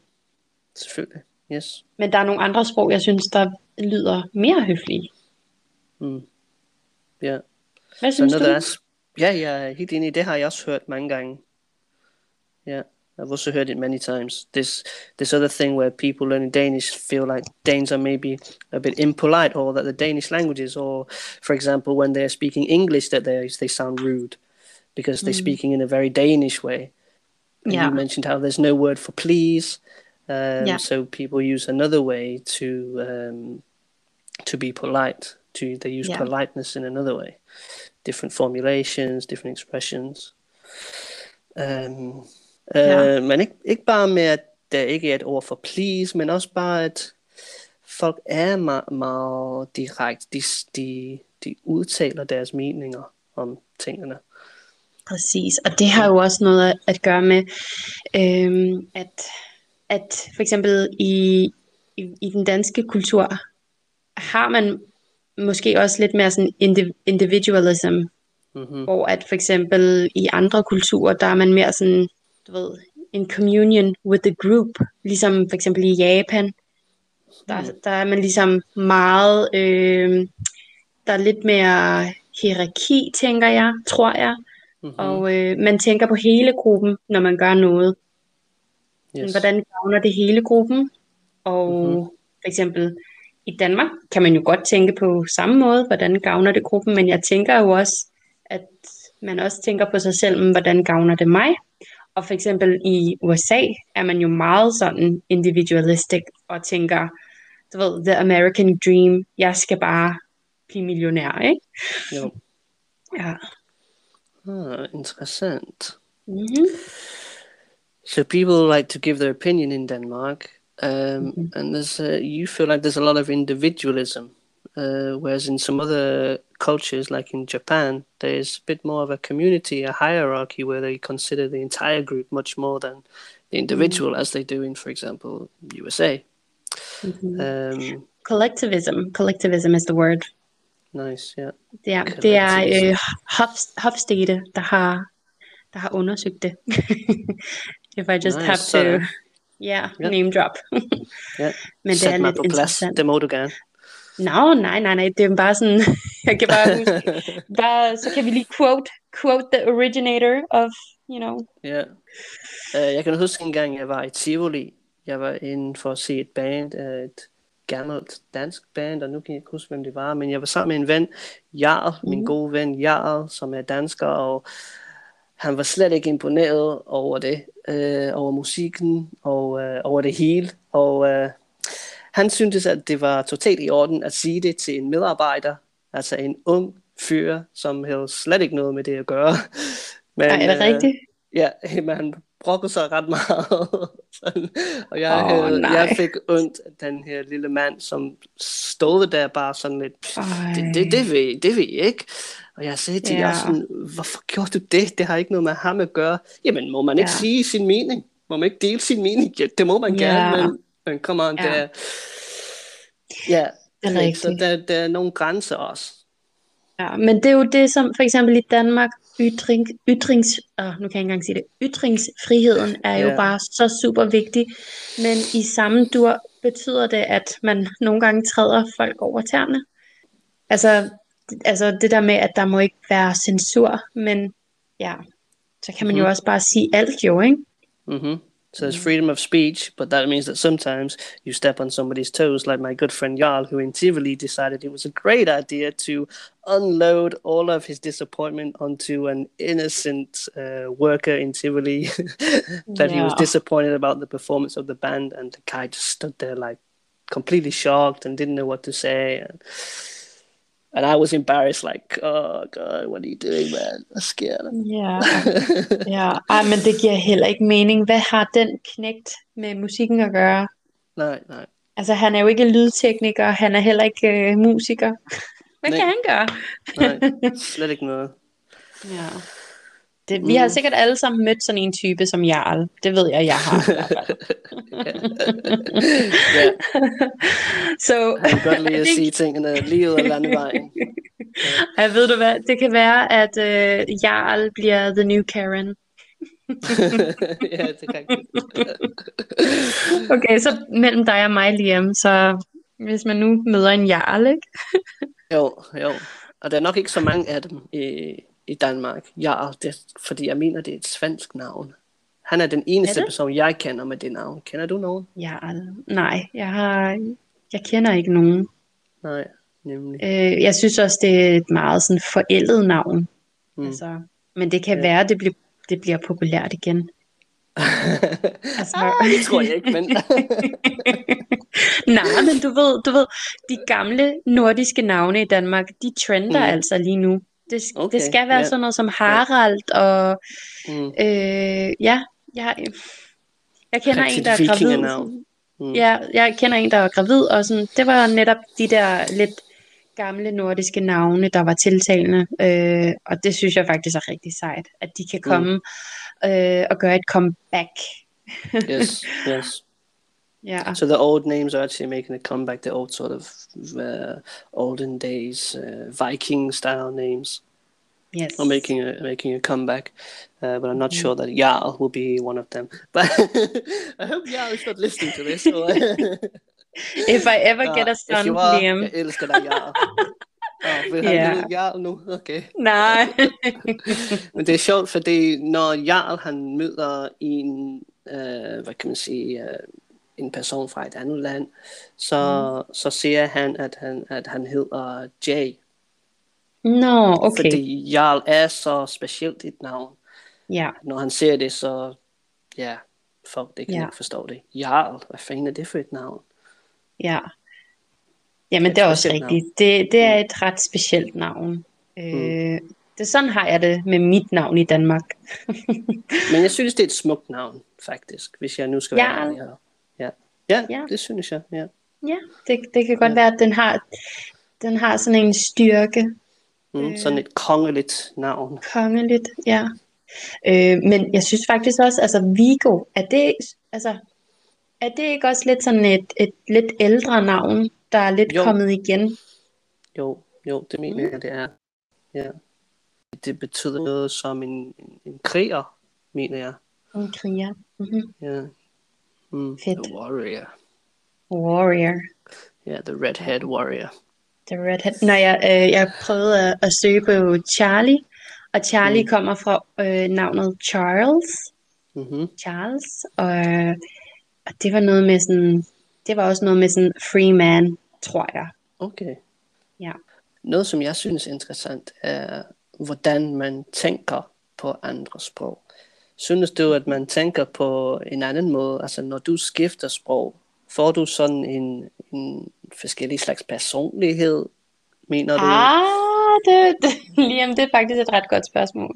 Selvfølgelig, yes. Men der er nogle andre sprog, jeg synes, der lyder mere høflige. Mm. Ja. Yeah. Hvad synes så du? Er, ja, jeg er helt enig. Det har jeg også hørt mange gange. Ja. I've also heard it many times. This this other thing where people learning Danish feel like Danes are maybe a bit impolite, or that the Danish languages, or for example, when they're speaking English, that they they sound rude because they're mm. speaking in a very Danish way. And yeah. You mentioned how there's no word for please, um, yeah. so people use another way to um, to be polite. To they use yeah. politeness in another way, different formulations, different expressions. Um, Ja. Øh, men ikke, ikke bare med, at der ikke er et ord for please, men også bare, at folk er meget, meget direkte. De, de, de udtaler deres meninger om tingene. Præcis, og det har jo også noget at gøre med, øhm, at, at for eksempel i, i, i den danske kultur, har man måske også lidt mere sådan individualism, mm-hmm. hvor at for eksempel i andre kulturer, der er man mere sådan du ved, en communion with the group, ligesom for eksempel i Japan, der, mm. der er man ligesom meget, øh, der er lidt mere hierarki, tænker jeg, tror jeg, mm-hmm. og øh, man tænker på hele gruppen, når man gør noget. Yes. Hvordan gavner det hele gruppen? Og mm-hmm. for eksempel i Danmark kan man jo godt tænke på samme måde, hvordan gavner det gruppen, men jeg tænker jo også, at man også tænker på sig selv, hvordan gavner det mig? Og for eksempel i USA er man jo meget sådan individualistic og tænker, du ved, the American dream, jeg skal bare blive millionær, ikke? Jo. Ja. Ah, interessant. Mm-hmm. So people like to give their opinion in Denmark, um, mm-hmm. and there's a, you feel like there's a lot of individualism, uh, whereas in some other cultures, like in Japan, there's a bit more of a community, a hierarchy where they consider the entire group much more than the individual, mm-hmm. as they do in, for example, USA. Mm-hmm. Um, collectivism. Collectivism is the word. Nice, yeah. Ja, det er øh, Hofstede, der har, der har undersøgt det. If I just nice, have to Ja, ja. name drop. ja. Men Sæt det er mig lidt på plads, det må du gerne. Nå, no, nej, nej, nej, det er bare sådan, jeg kan bare huske, bare, så kan vi lige quote, quote the originator of, you know. Ja, uh, jeg kan huske en gang, jeg var i Tivoli, jeg var inde for at se et band, uh, et gammelt dansk band, og nu kan jeg ikke huske, hvem det var, men jeg var sammen med en ven, Jarl, min mhm. gode ven Jarl, som er dansker, og han var slet ikke imponeret over det, øh, over musikken og øh, over det hele. Og øh, han syntes, at det var totalt i orden at sige det til en medarbejder, altså en ung fyr, som havde slet ikke noget med det at gøre. Men, er det øh, rigtigt? Ja, men han brokkede sig ret meget. og jeg, oh, havde, jeg fik ondt af den her lille mand, som stod der bare sådan lidt, det, det, det, ved, det ved jeg ikke. Og jeg sagde til ja. jer sådan, hvorfor gjorde du det? Det har ikke noget med ham at gøre. Jamen, må man ikke ja. sige sin mening? Må man ikke dele sin mening? Ja, det må man ja. gerne, men, men come on, ja. der... Ja, det er rigtigt. så der, der er nogle grænser også. Ja, men det er jo det, som for eksempel i Danmark, ytring, ytrings, oh, nu kan jeg ikke engang sige det, ytringsfriheden er jo ja. bare så super vigtig, men i samme dur betyder det, at man nogle gange træder folk over tæerne. Altså, altså det der med, at der må ikke være censur, men ja, så kan man mm-hmm. jo også bare sige alt jo, ikke? Mm-hmm. So there's freedom of speech, but that means that sometimes you step on somebody's toes, like my good friend Jarl, who in Tivoli decided it was a great idea to unload all of his disappointment onto an innocent uh, worker in Tivoli that yeah. he was disappointed about the performance of the band, and the guy just stood there like completely shocked and didn't know what to say. And, and I was embarrassed, like, oh god, what are you doing, man? I'm scared. Ja, ja. Ej, men det giver heller ikke mening. Hvad har den knægt med musikken at gøre? Nej, nej. Altså, han er jo ikke lydtekniker, han er heller ikke øh, musiker. Hvad nej. kan han gøre? nej, slet ikke noget. Ja. Det, vi mm. har sikkert alle sammen mødt sådan en type som Jarl. Det ved jeg, jeg har ja. Så, jeg kan godt lide at sige tingene lige ud af landevejen. Ja. ja, ved du hvad? Det kan være, at uh, Jarl bliver the new Karen. ja, det kan Okay, så mellem dig og mig, Liam, så hvis man nu møder en Jarl, ikke? jo, jo. Og der er nok ikke så mange af dem i, i Danmark. Ja, det, fordi jeg mener, det er et svensk navn. Han er den eneste er person, jeg kender med det navn. Kender du nogen? Ja, nej, jeg har, jeg kender ikke nogen. Nej, nemlig. Øh, jeg synes også, det er et meget sådan forældet navn. Mm. Altså, men det kan ja. være, det bliver, det bliver populært igen. altså, ah, det tror jeg ikke, men... Nej, men du ved, du ved, de gamle nordiske navne i Danmark, de trender mm. altså lige nu. Det, okay, det skal være yeah. sådan noget som Harald, og mm. øh, ja, jeg, jeg kender en, der er gravid. Mm. Ja, jeg kender en, der er gravid, og sådan, det var netop de der lidt gamle nordiske navne, der var tiltalende, øh, og det synes jeg faktisk er rigtig sejt, at de kan mm. komme mm. øh, og gøre et comeback. yes, yes. Yeah. So the old names are actually making a comeback. The old sort of uh, olden days uh, Viking style names. Yes. Are making a making a comeback, uh, but I'm not mm. sure that Jarl will be one of them. But I hope Jarl is not listening to this. So, if I ever get a son, are, Liam. Elsker dig, Jarl. Oh, vil yeah. Jarl nu? Okay. Nej. Men det er sjovt, fordi når Jarl han møder en, uh, hvad kan man sige, uh, en person fra et andet land, så, mm. så ser han, at han, at han hedder Jay. Nå, no, okay. Fordi Jarl er så specielt et navn. Ja. Når han ser det, så ja, folk det kan ja. ikke forstå det. Jarl, hvad fanden er det for et navn? Ja. Jamen det, det er også rigtigt. Det, det er mm. et ret specielt navn. Øh, mm. Øh, det sådan har jeg det med mit navn i Danmark. Men jeg synes, det er et smukt navn, faktisk, hvis jeg nu skal være ærlig her. Ja, ja. det synes jeg, ja. Ja, det, det kan godt ja. være, at den har, den har sådan en styrke. Mm, øh, sådan et kongeligt navn. Kongeligt, ja. Øh, men jeg synes faktisk også, altså Vigo, er det, altså, er det ikke også lidt sådan et, et lidt ældre navn, der er lidt jo. kommet igen? Jo, jo, det mener mm. jeg, det er. Ja. Det betyder noget som en, en, en kriger, mener jeg. En kriger. Mm-hmm. Ja, Mm, Fedt. the warrior. Warrior. Yeah, the redhead warrior. The redhead. Når jeg, øh, jeg prøvede at, at søge på Charlie, og Charlie Mm. kommer fra øh, navnet Charles. Mm-hmm. Charles, og, og det var noget med sådan, det var også noget med sådan free man, tror jeg. Okay. Ja. Noget, som jeg synes er interessant, er, hvordan man tænker på andre sprog. Synes du, at man tænker på en anden måde? Altså, når du skifter sprog, får du sådan en, en forskellig slags personlighed, mener du? Ah, det, det, Liam, det er faktisk et ret godt spørgsmål.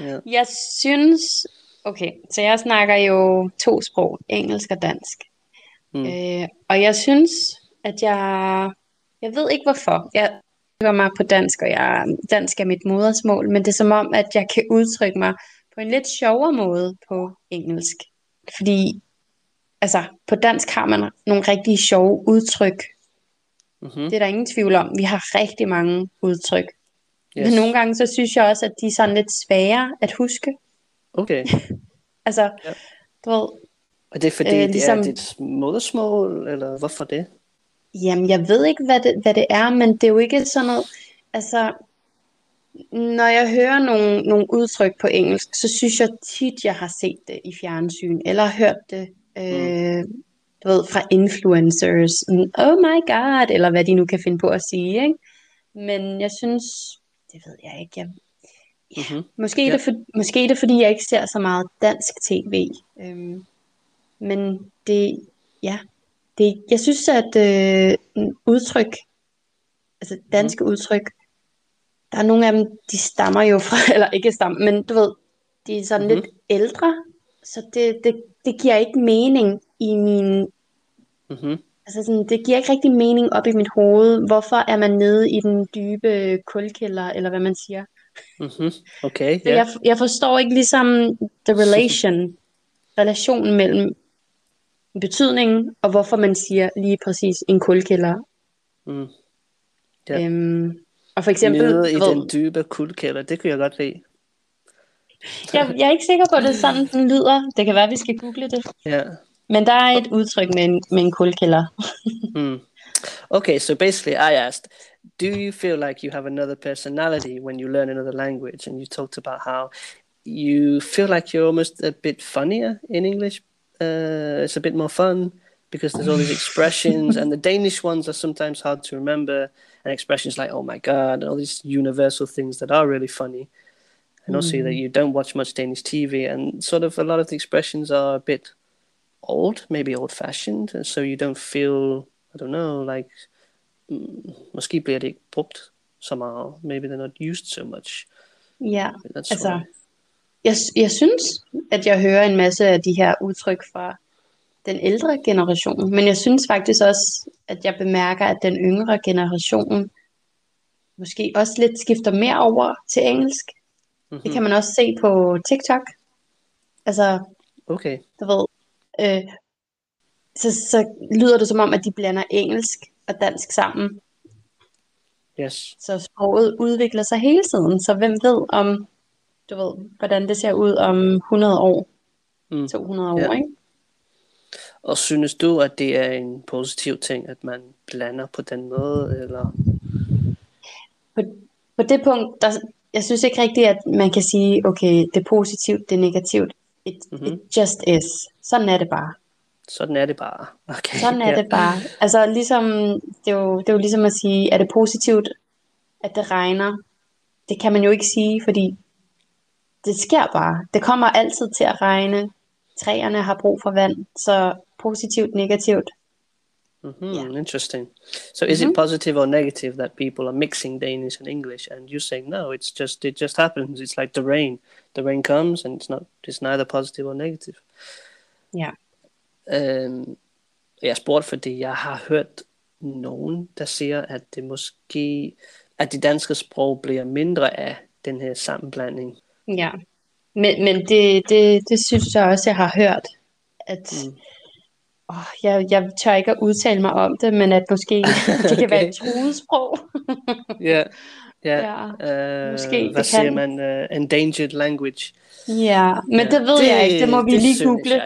Ja. Jeg synes, okay, så jeg snakker jo to sprog, engelsk og dansk. Mm. Øh, og jeg synes, at jeg, jeg ved ikke hvorfor. Jeg udtrykker mig på dansk, og jeg, dansk er mit modersmål, men det er som om, at jeg kan udtrykke mig på en lidt sjovere måde på engelsk. Fordi, altså, på dansk har man nogle rigtig sjove udtryk. Mm-hmm. Det er der ingen tvivl om. Vi har rigtig mange udtryk. Yes. Men nogle gange, så synes jeg også, at de er sådan lidt svære at huske. Okay. Altså, Ja. du ved, Og det er fordi, Øh, øh, ligesom- det er dit modersmål, eller hvorfor det? Jamen, jeg ved ikke, hvad det, hvad det er, men det er jo ikke sådan noget... Altså, når jeg hører nogle, nogle udtryk på engelsk, så synes jeg tit, jeg har set det i fjernsyn, eller hørt det, øh, du ved, fra influencers. Oh my god, eller hvad de nu kan finde på at sige, ikke? Men jeg synes, det ved jeg ikke, jeg, Mm-hmm. Måske, ja. Ja. er det for, måske er det, fordi jeg ikke ser så meget dansk tv. Øhm, men det, ja, det, jeg synes, at øh, udtryk, altså danske mm. udtryk, der er nogle af dem, de stammer jo fra, eller ikke stammer, men du ved, de er sådan Mhm. lidt ældre, så det, det, det giver ikke mening i min, Mm-hmm. altså sådan, det giver ikke rigtig mening op i mit hoved. Hvorfor er man nede i den dybe kulkælder, eller hvad man siger? Mm-hmm. Okay, ja. jeg, jeg forstår ikke ligesom the relation, relationen mellem betydningen, og hvorfor man siger lige præcis en kulkælder. Mm. Ja. Øhm, og for eksempel, Nede i ved, den dybe kuldkælder, det kunne jeg godt lide. jeg, jeg er ikke sikker på, at det er sådan, den lyder. Det kan være, at vi skal google det. Ja. Men der er et udtryk med en, med en kulkælder. Mm. Okay, so basically, I asked, do you feel like you have another personality when you learn another language? And you talked about how you feel like you're almost a bit funnier in English. Uh, it's a bit more fun because there's all these expressions, and the Danish ones are sometimes hard to remember. And expressions like "oh my god" and all these universal things that are really funny. And also that you don't watch much Danish TV, and sort of a lot of the expressions are a bit old, maybe old-fashioned, and so you don't feel I don't know, like mm, måske bliver det ikke brugt så meget. Maybe they're not used so much. Ja, That's altså, jeg, jeg synes, at jeg hører en masse af de her udtryk fra den ældre generation, men jeg synes faktisk også, at jeg bemærker, at den yngre generation måske også lidt skifter mere over til engelsk. Mhm. Det kan man også se på TikTok. Altså, Okay. du ved, øh, så, så lyder det som om, at de blander engelsk og dansk sammen. Yes. Så sproget udvikler sig hele tiden, så hvem ved om, du ved, hvordan det ser ud om 100 år, Mm. 200 år, Ja. ikke? Og synes du, at det er en positiv ting, at man blander på den måde, eller? På, på det punkt, der, jeg synes ikke rigtigt, at man kan sige, okay, det er positivt, det er negativt. It, Mhm. it just is. Sådan er det bare. Sådan er det bare. Okay. Sådan er ja. det bare. Altså ligesom, det er, jo, det er jo ligesom at sige, er det positivt, at det regner? Det kan man jo ikke sige, fordi det sker bare. Det kommer altid til at regne. Træerne har brug for vand, så positivt, negativt. Mhm, Yeah. Interesting. So is it positive or negative that people are mixing Danish and English, and you're saying no? It's just it just happens. It's like the rain. The rain comes, and it's not. It's neither positive or negative. Ja. Øhm, jeg spurgte, fordi jeg har hørt nogen, der siger, at det måske, at de danske sprog bliver mindre af den her sammenblanding. Ja. Men, men det, det, det synes jeg også, jeg har hørt. At, Mm. Mm. åh, jeg, jeg tør ikke at udtale mig om det, men at måske det kan være et truet sprog. Ja, Ja, ja. Uh, Måske hvad siger kan. man? Uh, endangered language. Ja, men ja. det ved det, jeg ikke. Det må vi det lige google.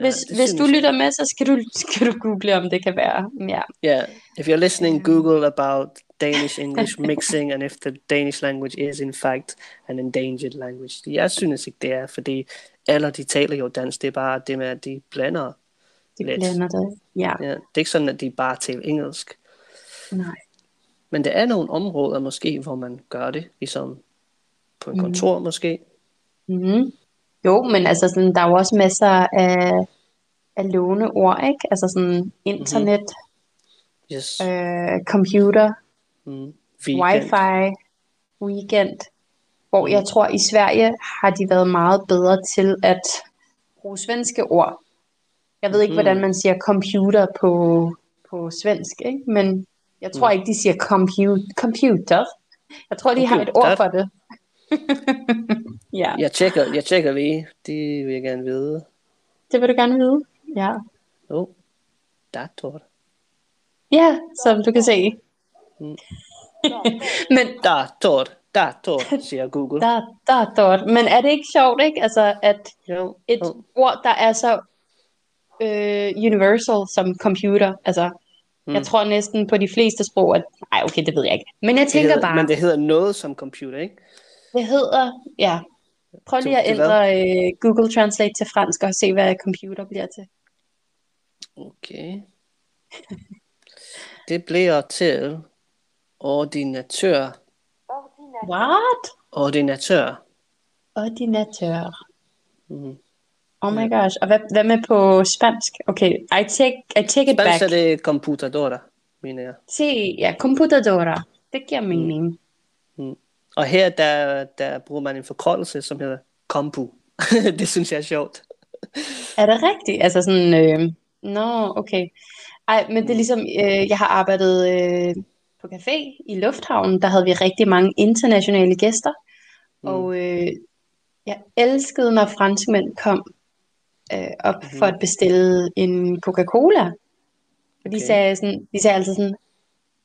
Hvis, ja, hvis du lytter med, så skal du, skal du google, om det kan være. Ja. Yeah, if you're listening, Google about Danish English mixing, and if the Danish language is in fact an endangered language. Jeg synes ikke, det er, fordi alle de taler jo dansk, det er bare det med, at de blander De lidt. blander det, ja. ja. Det er ikke sådan, at de bare taler engelsk. Nej. Men der er nogle områder måske, hvor man gør det, ligesom på en kontor mm. måske. Mm. Jo, men altså sådan, der er jo også masser af, af låneord, ikke? Altså sådan internet, mm-hmm. yes. øh, computer, mm. wifi, weekend. Hvor mm. jeg tror, i Sverige har de været meget bedre til at bruge svenske ord. Jeg ved ikke, mm. hvordan man siger computer på, på svensk, ikke? men jeg tror mm. ikke, de siger compu- computer. Jeg tror, de computer. har et ord for det. ja. Jeg tjekker, jeg tjekker lige. Det vil jeg gerne vide. Det vil du gerne vide? Ja. Oh, dator. Ja, som du kan se. Mm. Men, dator, dator, siger Google. Da, dator. Men er det ikke sjovt, ikke? Altså, at jo, et jo. ord, der er så øh, universal som computer, altså, mm. jeg tror næsten på de fleste sprog, at, nej, okay, det ved jeg ikke. Men jeg tænker hedder, bare... Men det hedder noget som computer, ikke? Det hedder, ja. Prøv lige at ændre uh, Google Translate til fransk og se, hvad computer bliver til. Okay. Det bliver til ordinatør. What? Ordinatør. Ordinatør. Mm. Oh my gosh. Og hvad, hvad med på spansk? Okay, I take, I take it spansk back. Spansk er det computadora, mener jeg. Sí, ja, computadora. Det giver mening. Mm. Og her, der, der bruger man en forkortelse, som hedder kompu. det synes jeg er sjovt. Er det rigtigt? Altså sådan, øh, nå, no, okay. Ej, men det er ligesom, øh, jeg har arbejdet øh, på café i Lufthavnen, der havde vi rigtig mange internationale gæster. Mm. Og øh, jeg elskede, når franskmænd kom øh, op mm. for at bestille en Coca-Cola. Og de, okay. sagde sådan, de sagde altid sådan,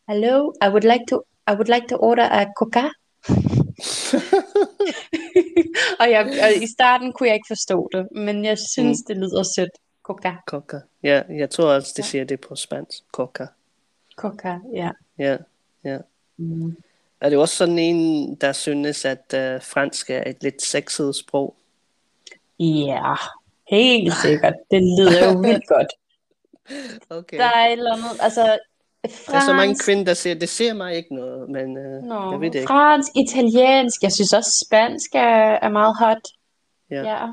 Hello, I would like to, I would like to order a Coca. og, jeg, og i starten kunne jeg ikke forstå det, men jeg synes, mm. det lyder sødt. Coca. Coca. Ja, jeg tror også, det siger det på spansk. Coca. Coca, ja. Ja, ja. Mm. Er det også sådan en, der synes, at uh, fransk er et lidt sexet sprog? Ja, helt sikkert. Det lyder jo vildt godt. Okay. Der er et eller andet, altså Fransk. Der er så mange kvinder, der siger, det ser mig ikke noget, men uh, Nå, jeg ved det ikke. Fransk, italiensk, jeg synes også spansk er, er meget hot. Ja. ja.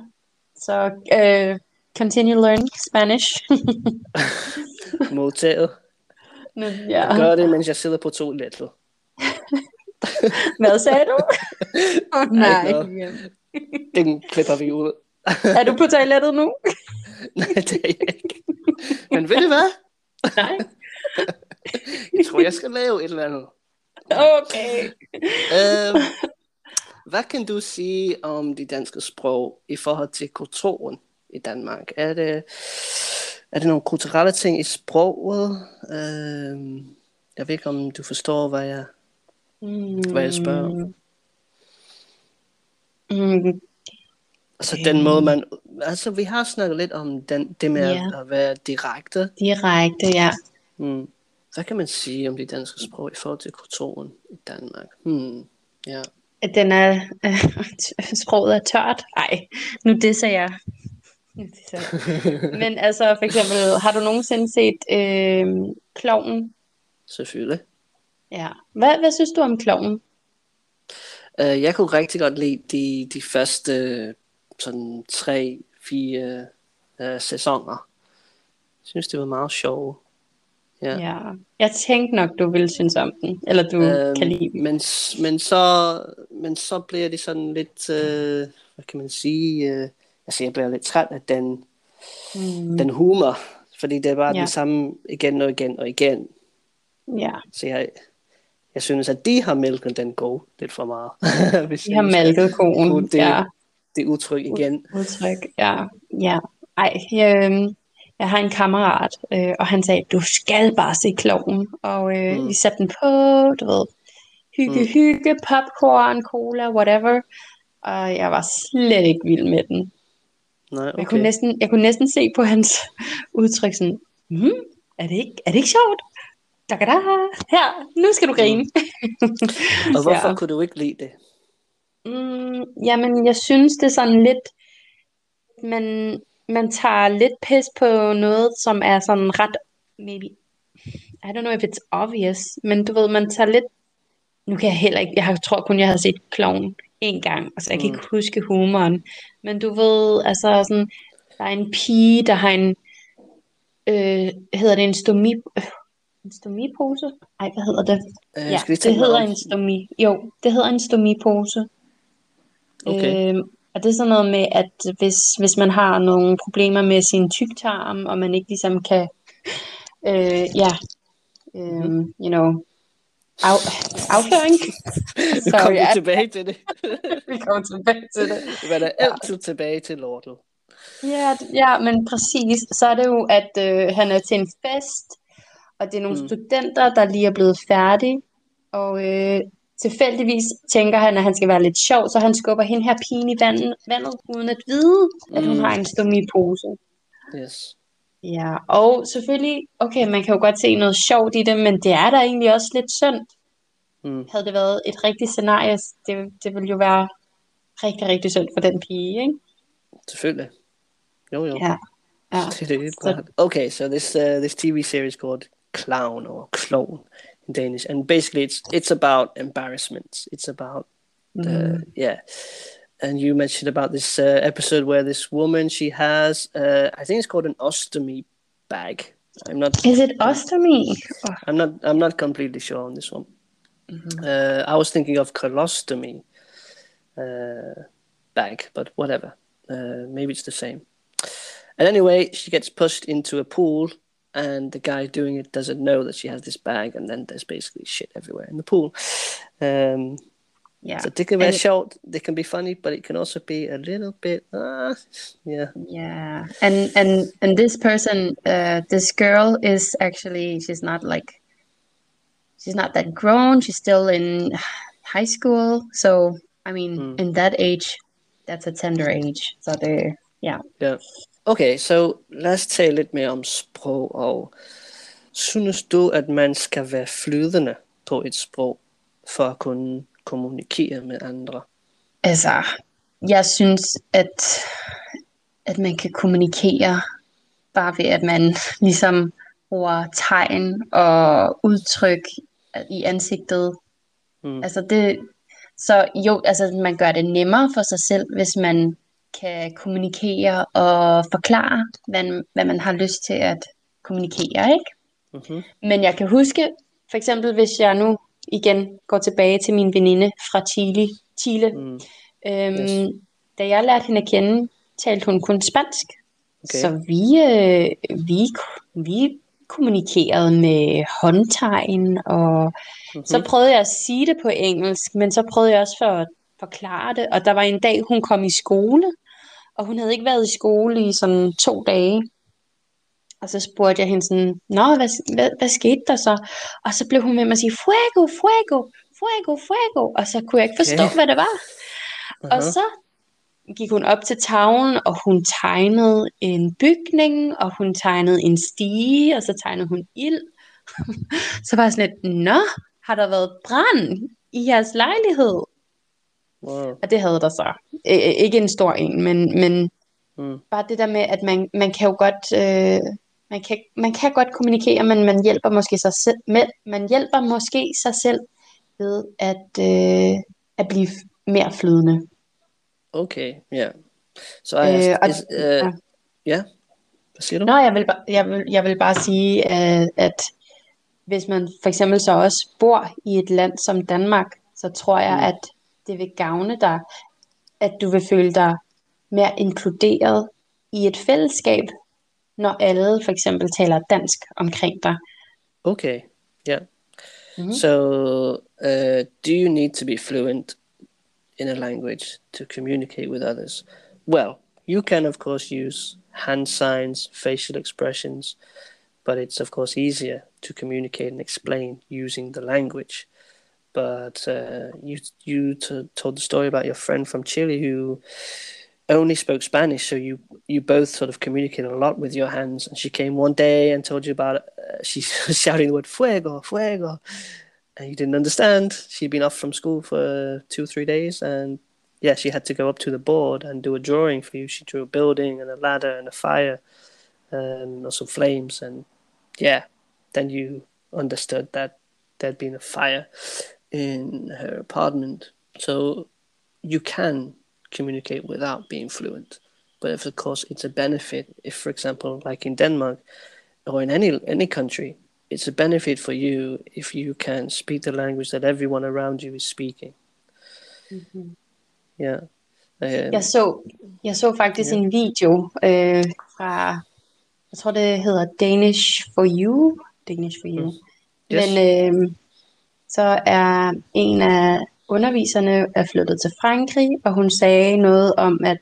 Så uh, continue learning Spanish. Modtaget. ja. Jeg gør det, mens jeg sidder på toilettet. Hvad sagde du? oh, nej. Den klipper vi ud. er du på toilettet nu? nej, det er jeg ikke. Men ved du hvad? Nej. jeg tror, jeg skal lave et eller andet. Okay. øhm, hvad kan du sige om det danske sprog i forhold til kulturen i Danmark? Er det, er det nogle kulturelle ting i sproget? Øhm, jeg ved ikke, om du forstår, hvad jeg, mm. hvad jeg spørger. Mm. Altså den måde man, altså vi har snakket lidt om den, det med yeah. at være direkte. Direkte, ja. Mm. Hvad kan man sige om det danske sprog i forhold til kulturen i Danmark? Hmm. Ja. At den er, øh, sproget er tørt. Nej, nu det sagde jeg. Men altså for eksempel, har du nogensinde set øh, kloven? Selvfølgelig. Ja. Hvad, hvad synes du om kloven? Uh, jeg kunne rigtig godt lide de, de første sådan tre, fire uh, sæsoner. Jeg synes, det var meget sjovt. Ja. ja. Jeg tænkte nok, du ville synes om den, eller du øhm, kan lide den. Men, men, så, men så bliver det sådan lidt, øh, hvad kan man sige, øh, altså jeg bliver lidt træt af den, mm. den humor, fordi det er bare ja. den samme igen og igen og igen. Ja. Så jeg, jeg synes, at de har mælket den gå lidt for meget. Hvis de har mælket konen, det, ja. Det udtryk igen. Udtryk, ja. ja. Ej, øh, jeg har en kammerat, øh, og han sagde, du skal bare se kloven. Og øh, mm. vi satte den på, du ved, hygge, mm. hygge, popcorn, cola, whatever. Og jeg var slet ikke vild med den. Nej, okay. Jeg kunne næsten, jeg kunne næsten se på hans udtryk sådan, hmm, er, det ikke, er det ikke sjovt? Da, da, her, nu skal du grine. Mm. Og hvorfor ja. kunne du ikke lide det? Mm, jamen, jeg synes, det er sådan lidt, man, man tager lidt pis på noget, som er sådan ret, maybe, I don't know if it's obvious, men du ved, man tager lidt, nu kan jeg heller ikke, jeg tror kun, jeg har set Clown en gang, altså jeg kan mm. ikke huske humoren, men du ved, altså sådan, der er en pige, der har en, øh, hedder det en stomi, øh, en stomipose? Ej, hvad hedder det? Øh, ja, det hedder en stomi, jo, det hedder en stomipose. Okay. Øh, og det er sådan noget med, at hvis, hvis man har nogle problemer med sin tyktarm, og man ikke ligesom kan, øh, ja, øh, you know, af, afføring. Nu kommer vi tilbage til det. vi kommer tilbage til det. Vi vender altid ja. tilbage til lortet. Ja, ja, men præcis. Så er det jo, at øh, han er til en fest, og det er nogle mm. studenter, der lige er blevet færdige, og øh, tilfældigvis tænker han, at han skal være lidt sjov, så han skubber hende her pigen i vandet, vandet uden at vide, at hun mm. har en stomipose. Yes. Ja, og selvfølgelig, okay, man kan jo godt se noget sjovt i det, men det er da egentlig også lidt synd. Mm. Havde det været et rigtigt scenarie, det, det ville jo være rigtig, rigtig synd for den pige, ikke? Selvfølgelig. Jo, jo. Ja. ja. okay, so this uh, this TV series called Clown or Clone Danish, and basically it's it's about embarrassment. It's about the mm. yeah and you mentioned about this uh, episode where this woman she has uh, I think it's called an ostomy bag. I'm not. Is it ostomy? I'm not. I'm not completely sure on this one. Mm-hmm. Uh, I was thinking of colostomy uh, bag, but whatever. Uh, maybe it's the same. And anyway, she gets pushed into a pool, and the guy doing it doesn't know that she has this bag, and then there's basically shit everywhere in the pool. Um, yeah. So they can be short, they can be funny, but it can also be a little bit, uh, yeah. Yeah, and and and this person, uh, this girl is actually she's not like she's not that grown. She's still in high school, so I mean, mm. in that age, that's a tender age. So they, yeah. Yeah. Okay, so let's tale lidt mere om sprog, og synes du, at man skal være flydende på et sprog, for at kunne kommunikere med andre? Altså, jeg synes, at, at man kan kommunikere bare ved, at man ligesom bruger tegn og udtryk i ansigtet. Mm. Altså det, så jo, altså man gør det nemmere for sig selv, hvis man kan kommunikere og forklare, hvad, hvad man har lyst til at kommunikere, ikke? Mm-hmm. Men jeg kan huske, for eksempel hvis jeg nu igen går tilbage til min veninde fra Chile. Chile. Mm. Øhm, yes. Da jeg lærte hende at kende, talte hun kun spansk. Okay. Så vi, øh, vi, vi kommunikerede med håndtegn, og mm-hmm. så prøvede jeg at sige det på engelsk, men så prøvede jeg også for at forklare det. Og der var en dag, hun kom i skole, og hun havde ikke været i skole i sådan to dage. Og så spurgte jeg hende sådan, Nå, hvad, hvad, hvad skete der så? Og så blev hun med mig at sige, fuego, fuego, fuego, fuego. Og så kunne jeg ikke forstå, okay. hvad det var. Uh-huh. Og så gik hun op til tavlen, og hun tegnede en bygning, og hun tegnede en stige, og så tegnede hun ild. så var jeg sådan lidt, Nå, har der været brand i jeres lejlighed? Wow. Og det havde der så. ikke en stor en, men, men mm. bare det der med, at man, man kan jo godt... Øh, man kan, man kan godt kommunikere, men man hjælper måske sig selv, med, man hjælper måske sig selv ved at, øh, at blive mere flydende. Okay, ja. Så er jeg, øh, is, øh, ja. ja, hvad siger du? Nå, jeg vil, jeg vil, jeg vil bare sige, at, at hvis man for eksempel så også bor i et land som Danmark, så tror jeg, mm. at det vil gavne dig, at du vil føle dig mere inkluderet i et fællesskab, når alle for eksempel taler dansk omkring dig. Okay, yeah. Mm-hmm. So, uh, do you need to be fluent in a language to communicate with others? Well, you can of course use hand signs, facial expressions, but it's of course easier to communicate and explain using the language. But uh, you you t- told the story about your friend from Chile who only spoke Spanish, so you you both sort of communicated a lot with your hands. And she came one day and told you about. Uh, she's shouting the word "fuego, fuego," and you didn't understand. She'd been off from school for two three days, and yeah, she had to go up to the board and do a drawing for you. She drew a building and a ladder and a fire, and also flames. And yeah, then you understood that there'd been a fire in her apartment. So you can communicate without being fluent. But if, of course, it's a benefit. If, for example, like in Denmark or in any any country, it's a benefit for you if you can speak the language that everyone around you is speaking. Mm-hmm. Yeah. Um, jeg så jeg så faktisk yeah. en video øh, fra jeg tror det hedder Danish for You, Danish for You. Mm. Yes. Men øh, så er en af underviserne er flyttet til Frankrig, og hun sagde noget om, at,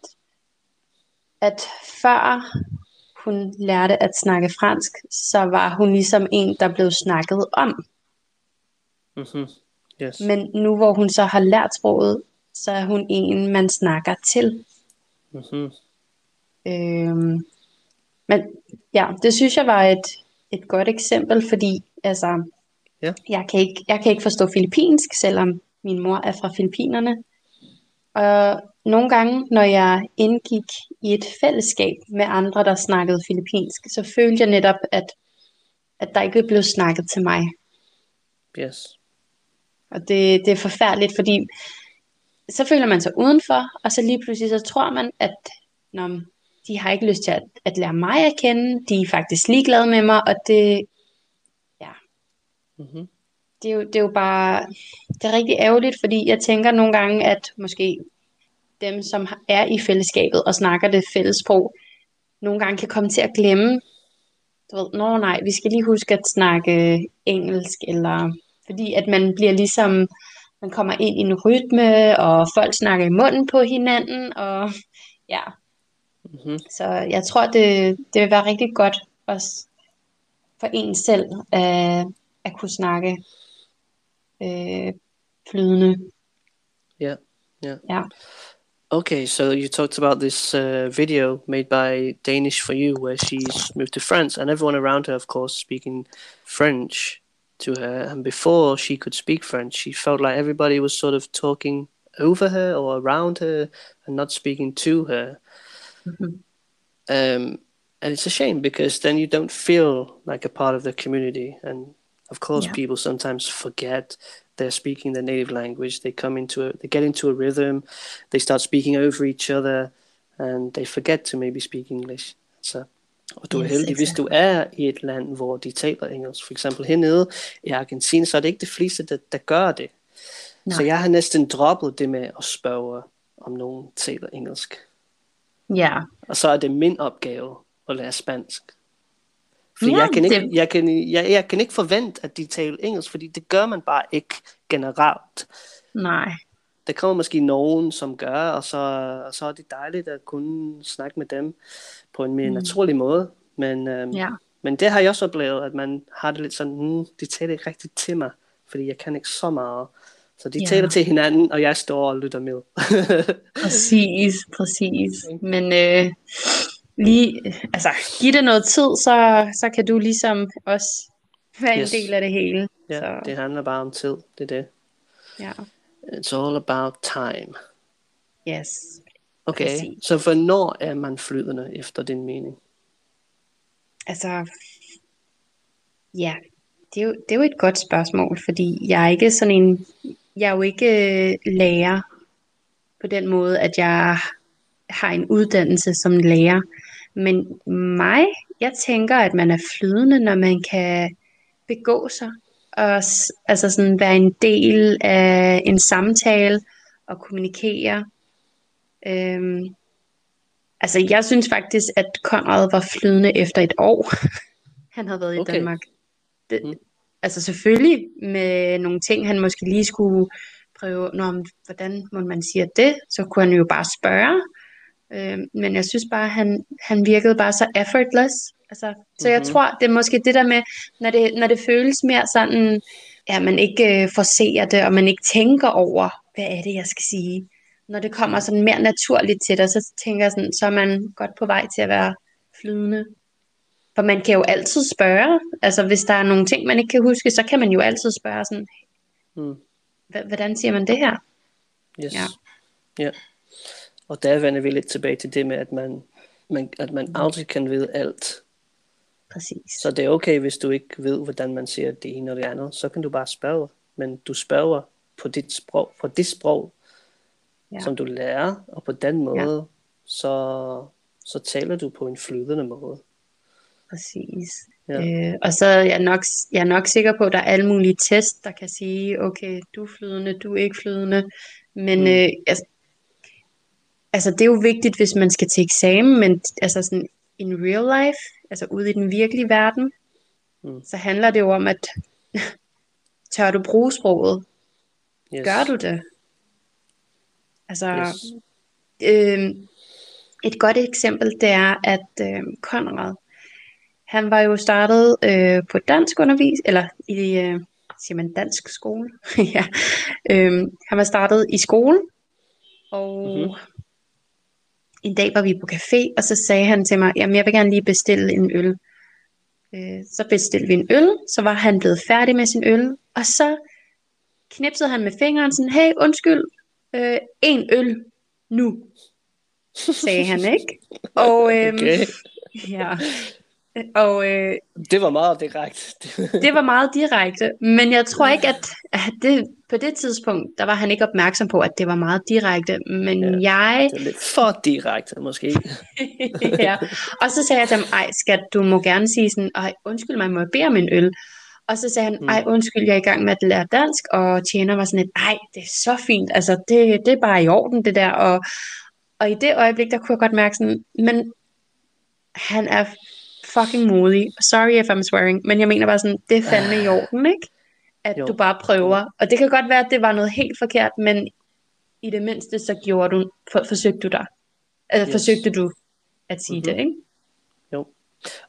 at før hun lærte at snakke fransk, så var hun ligesom en, der blev snakket om. Mm-hmm. Yes. Men nu hvor hun så har lært sproget, så er hun en, man snakker til. Mm-hmm. Øhm, men ja, det synes jeg var et, et godt eksempel, fordi altså, ja. jeg, kan ikke, jeg kan ikke forstå filippinsk, selvom min mor er fra Filippinerne. Og nogle gange, når jeg indgik i et fællesskab med andre, der snakkede filippinsk, så følte jeg netop, at, at der ikke blev snakket til mig. Yes. Og det, det er forfærdeligt, fordi så føler man sig udenfor, og så lige pludselig så tror man, at når de har ikke lyst til at, at lære mig at kende, de er faktisk ligeglade med mig, og det, mm-hmm det, er jo, det er jo bare, det er rigtig ærgerligt, fordi jeg tænker nogle gange, at måske dem, som er i fællesskabet og snakker det fælles sprog, nogle gange kan komme til at glemme, du ved, nå nej, vi skal lige huske at snakke engelsk, eller fordi at man bliver ligesom, man kommer ind i en rytme, og folk snakker i munden på hinanden, og ja. Mm-hmm. Så jeg tror, det, det vil være rigtig godt også for en selv at, at kunne snakke øh, flydende. Yeah, yeah. Yeah. Okay, so you talked about this uh, video made by Danish for You, where she's moved to France, and everyone around her, of course, speaking French to her. And before she could speak French, she felt like everybody was sort of talking over her or around her and not speaking to her. Mm-hmm. Um, and it's a shame because then you don't feel like a part of the community, and of course, yeah. people sometimes forget they're speaking their native language. They come into a, they get into a rhythm, they start speaking over each other, and they forget to maybe speak English. Så, og du yes, er heldig, exactly. hvis du er i et land, hvor de taler engelsk. For eksempel hernede i Argentina, så er det ikke de fleste, der, der gør det. Nej. Så jeg har næsten droppet det med at spørge, om nogen taler engelsk. Ja. Og så er det min opgave at lære spansk. Fordi ja, jeg, kan ikke, det... jeg, kan, jeg, jeg kan ikke forvente, at de taler engelsk, fordi det gør man bare ikke generelt. Nej. Der kommer måske nogen, som gør, og så, og så er det dejligt at kunne snakke med dem på en mere mm. naturlig måde. Men, øhm, ja. men det har jeg også oplevet, at man har det lidt sådan, hmm, de taler ikke rigtigt til mig, fordi jeg kan ikke så meget. Så de ja. taler til hinanden, og jeg står og lytter med. præcis, præcis. Men øh, lige, altså, giv det noget tid, så, så kan du ligesom også være yes. en del af det hele. Ja, så. det handler bare om tid, det er det. Ja. It's all about time. Yes. Okay, Præcis. så hvornår er man flydende efter din mening? Altså, ja, det er, jo, det er jo et godt spørgsmål, fordi jeg er ikke sådan en, jeg er jo ikke øh, lærer på den måde, at jeg har en uddannelse som lærer. Men mig, jeg tænker, at man er flydende, når man kan begå sig og altså sådan være en del af en samtale og kommunikere. Øhm, altså jeg synes faktisk, at Konrad var flydende efter et år. han havde været i okay. Danmark. Det, mm. Altså selvfølgelig med nogle ting, han måske lige skulle prøve, når, hvordan må man sige det, så kunne han jo bare spørge. Øh, men jeg synes bare, han, han virkede bare så effortless. Altså, så mm-hmm. jeg mhm. tror, det er måske det der med, når det, når det føles mere sådan ja, man ikke øh, forser det, og man ikke tænker over, hvad er det, jeg skal sige. Når det kommer sådan mere naturligt til dig, så tænker jeg sådan, så er man godt på vej til at være flydende. For man kan jo altid spørge, altså hvis der er nogle ting, man ikke kan huske, så kan man jo altid spørge sådan, mm. hvordan siger man det her? Yes. Ja. ja. Og der vender vi lidt tilbage til det med, at man, man, at man aldrig kan vide alt. Præcis. Så det er okay, hvis du ikke ved, hvordan man siger det ene og det andet. Så kan du bare spørge. Men du spørger på dit sprog, på det sprog, ja. som du lærer, og på den måde, ja. så, så taler du på en flydende måde. Præcis. Ja. Øh, og så er jeg, nok, jeg er nok sikker på, at der er alle mulige test, der kan sige, okay, du er flydende, du er ikke flydende. Men mm. øh, altså, altså, det er jo vigtigt, hvis man skal til eksamen, men altså sådan in real life, altså ude i den virkelige verden, mm. så handler det jo om, at tør du bruge sproget? Yes. Gør du det? Altså, yes. øh, et godt eksempel, det er, at øh, Conrad, han var jo startet øh, på dansk undervis, eller i, øh, siger man dansk skole? ja. Øh, han var startet i skole, og mm-hmm. En dag var vi på café, og så sagde han til mig, jamen jeg vil gerne lige bestille en øl. Øh, så bestilte vi en øl, så var han blevet færdig med sin øl, og så knipsede han med fingeren sådan, hey undskyld, øh, en øl nu, sagde han, ikke? Og øhm, okay. ja, og, øh, det var meget direkte. det var meget direkte, men jeg tror ikke, at, at det, på det tidspunkt, der var han ikke opmærksom på, at det var meget direkte, men ja, jeg... Det er lidt for direkte, måske. ja, og så sagde jeg til ham, ej skat, du må gerne sige sådan, ej undskyld mig, må jeg bede om en øl? Og så sagde han, mm. ej undskyld, jeg er i gang med at lære dansk, og tjener var sådan lidt, ej, det er så fint, altså det, det er bare i orden det der, og, og i det øjeblik, der kunne jeg godt mærke sådan, men han er fucking modig. Sorry if I'm swearing, men jeg mener bare sådan, det er fandme i orden, ikke? At jo. du bare prøver. Og det kan godt være, at det var noget helt forkert, men i det mindste, så gjorde du, for, forsøgte du dig. Altså, yes. forsøgte du at sige mm-hmm. det, ikke? Jo.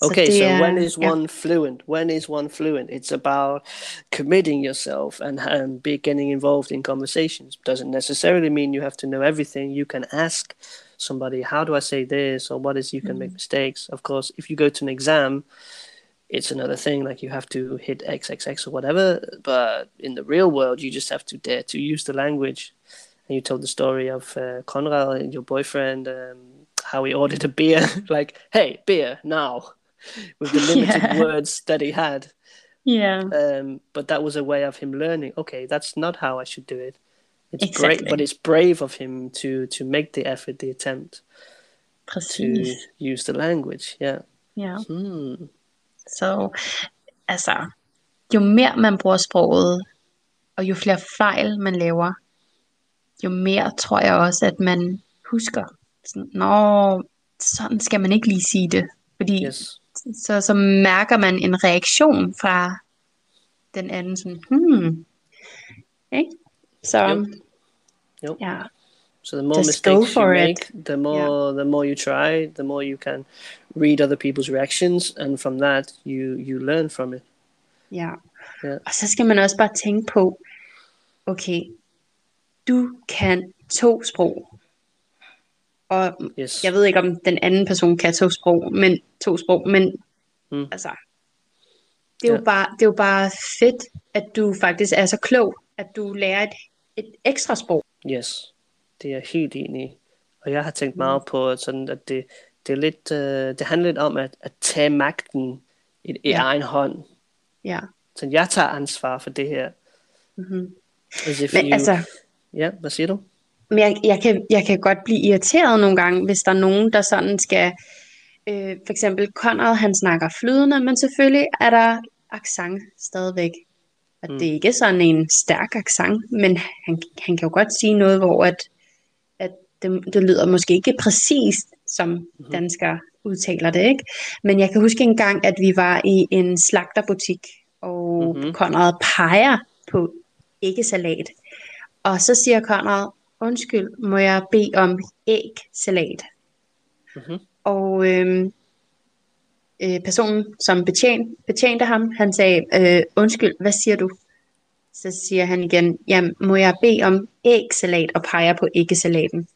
Okay, so, so er, when is one yeah. fluent? When is one fluent? It's about committing yourself and um, be getting involved in conversations. Doesn't necessarily mean you have to know everything. You can ask somebody, how do I say this, or what is you can mm-hmm. make mistakes. Of course, if you go to an exam, it's another thing. Like you have to hit XXX or whatever. But in the real world, you just have to dare to use the language. And you told the story of uh, Conrad and your boyfriend, um, how he ordered a beer. like, hey, beer now, with the limited yeah. words that he had. Yeah. Um, but that was a way of him learning. Okay, that's not how I should do it. It's exactly. brave, but it's brave of him to to make the effort, the attempt to use the language. Yeah. yeah Hmm. Så altså, jo mere man bruger sproget, og jo flere fejl man laver, jo mere tror jeg også, at man husker. Sådan, Nå, sådan skal man ikke lige sige det. Fordi yes. så, så mærker man en reaktion fra den anden. Sådan, hmm, ikke? So yep. Yep. yeah. So the more Just mistakes you make, it. the more yeah. the more you try, the more you can read other people's reactions, and from that you you learn from it. Ja. Yeah. Og så skal man også bare tænke på, okay, du kan to sprog. Og yes. jeg ved ikke, om den anden person kan to sprog, men to sprog, men mm. altså, det er, yeah. jo bare, det er jo bare fedt, at du faktisk er så klog, at du lærer et et ekstra sprog. Yes, det er jeg helt enig i. Og jeg har tænkt mm. meget på, sådan, at det, det, er lidt, uh, det handler lidt om at, at tage magten i, i ja. egen hånd. Ja. Så jeg tager ansvar for det her. Mm-hmm. Men you... altså... Ja, hvad siger du? Men jeg, jeg, kan, jeg kan godt blive irriteret nogle gange, hvis der er nogen, der sådan skal... Øh, for eksempel Conrad, han snakker flydende, men selvfølgelig er der accent stadigvæk. At mm. det ikke er sådan en stærk accent, men han, han kan jo godt sige noget, hvor at det, det lyder måske ikke præcist, som mm-hmm. danskere udtaler det, ikke? Men jeg kan huske en gang, at vi var i en slagterbutik, og mm-hmm. Conrad peger på ikke salat. Og så siger Conrad, undskyld, må jeg bede om ægsalat? Mm-hmm. Og øhm, øh, personen, som betjent, betjente ham, han sagde, øh, undskyld, hvad siger du? så siger han igen, jamen må jeg bede om ægsalat og peger på æggesalaten.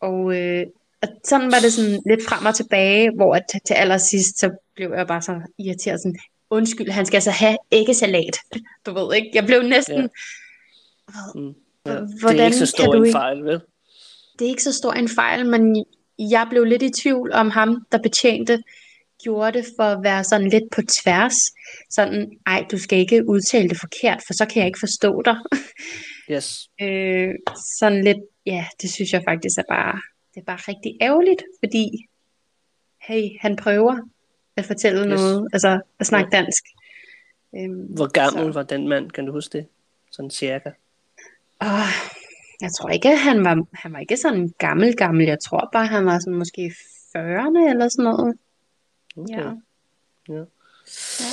Og, øh, og sådan var det sådan lidt frem og tilbage, hvor at til allersidst, så blev jeg bare så irriteret sådan, undskyld, han skal altså have æggesalat. Du ved ikke, jeg blev næsten... Ja. Mm. Ja. Hvordan det er ikke så stor en fejl, vel? Det er ikke så stor en fejl, men jeg blev lidt i tvivl om ham, der betjente, gjorde det for at være sådan lidt på tværs. Sådan, ej, du skal ikke udtale det forkert, for så kan jeg ikke forstå dig. Yes. øh, sådan lidt, ja, det synes jeg faktisk er bare, det er bare rigtig ærgerligt, fordi, hey, han prøver at fortælle yes. noget, altså at snakke ja. dansk. Øhm, Hvor gammel så. var den mand, kan du huske det? Sådan cirka. Oh, jeg tror ikke, han var, han var ikke sådan gammel gammel. Jeg tror bare, han var sådan måske 40'erne eller sådan noget. Okay. Ja. ja.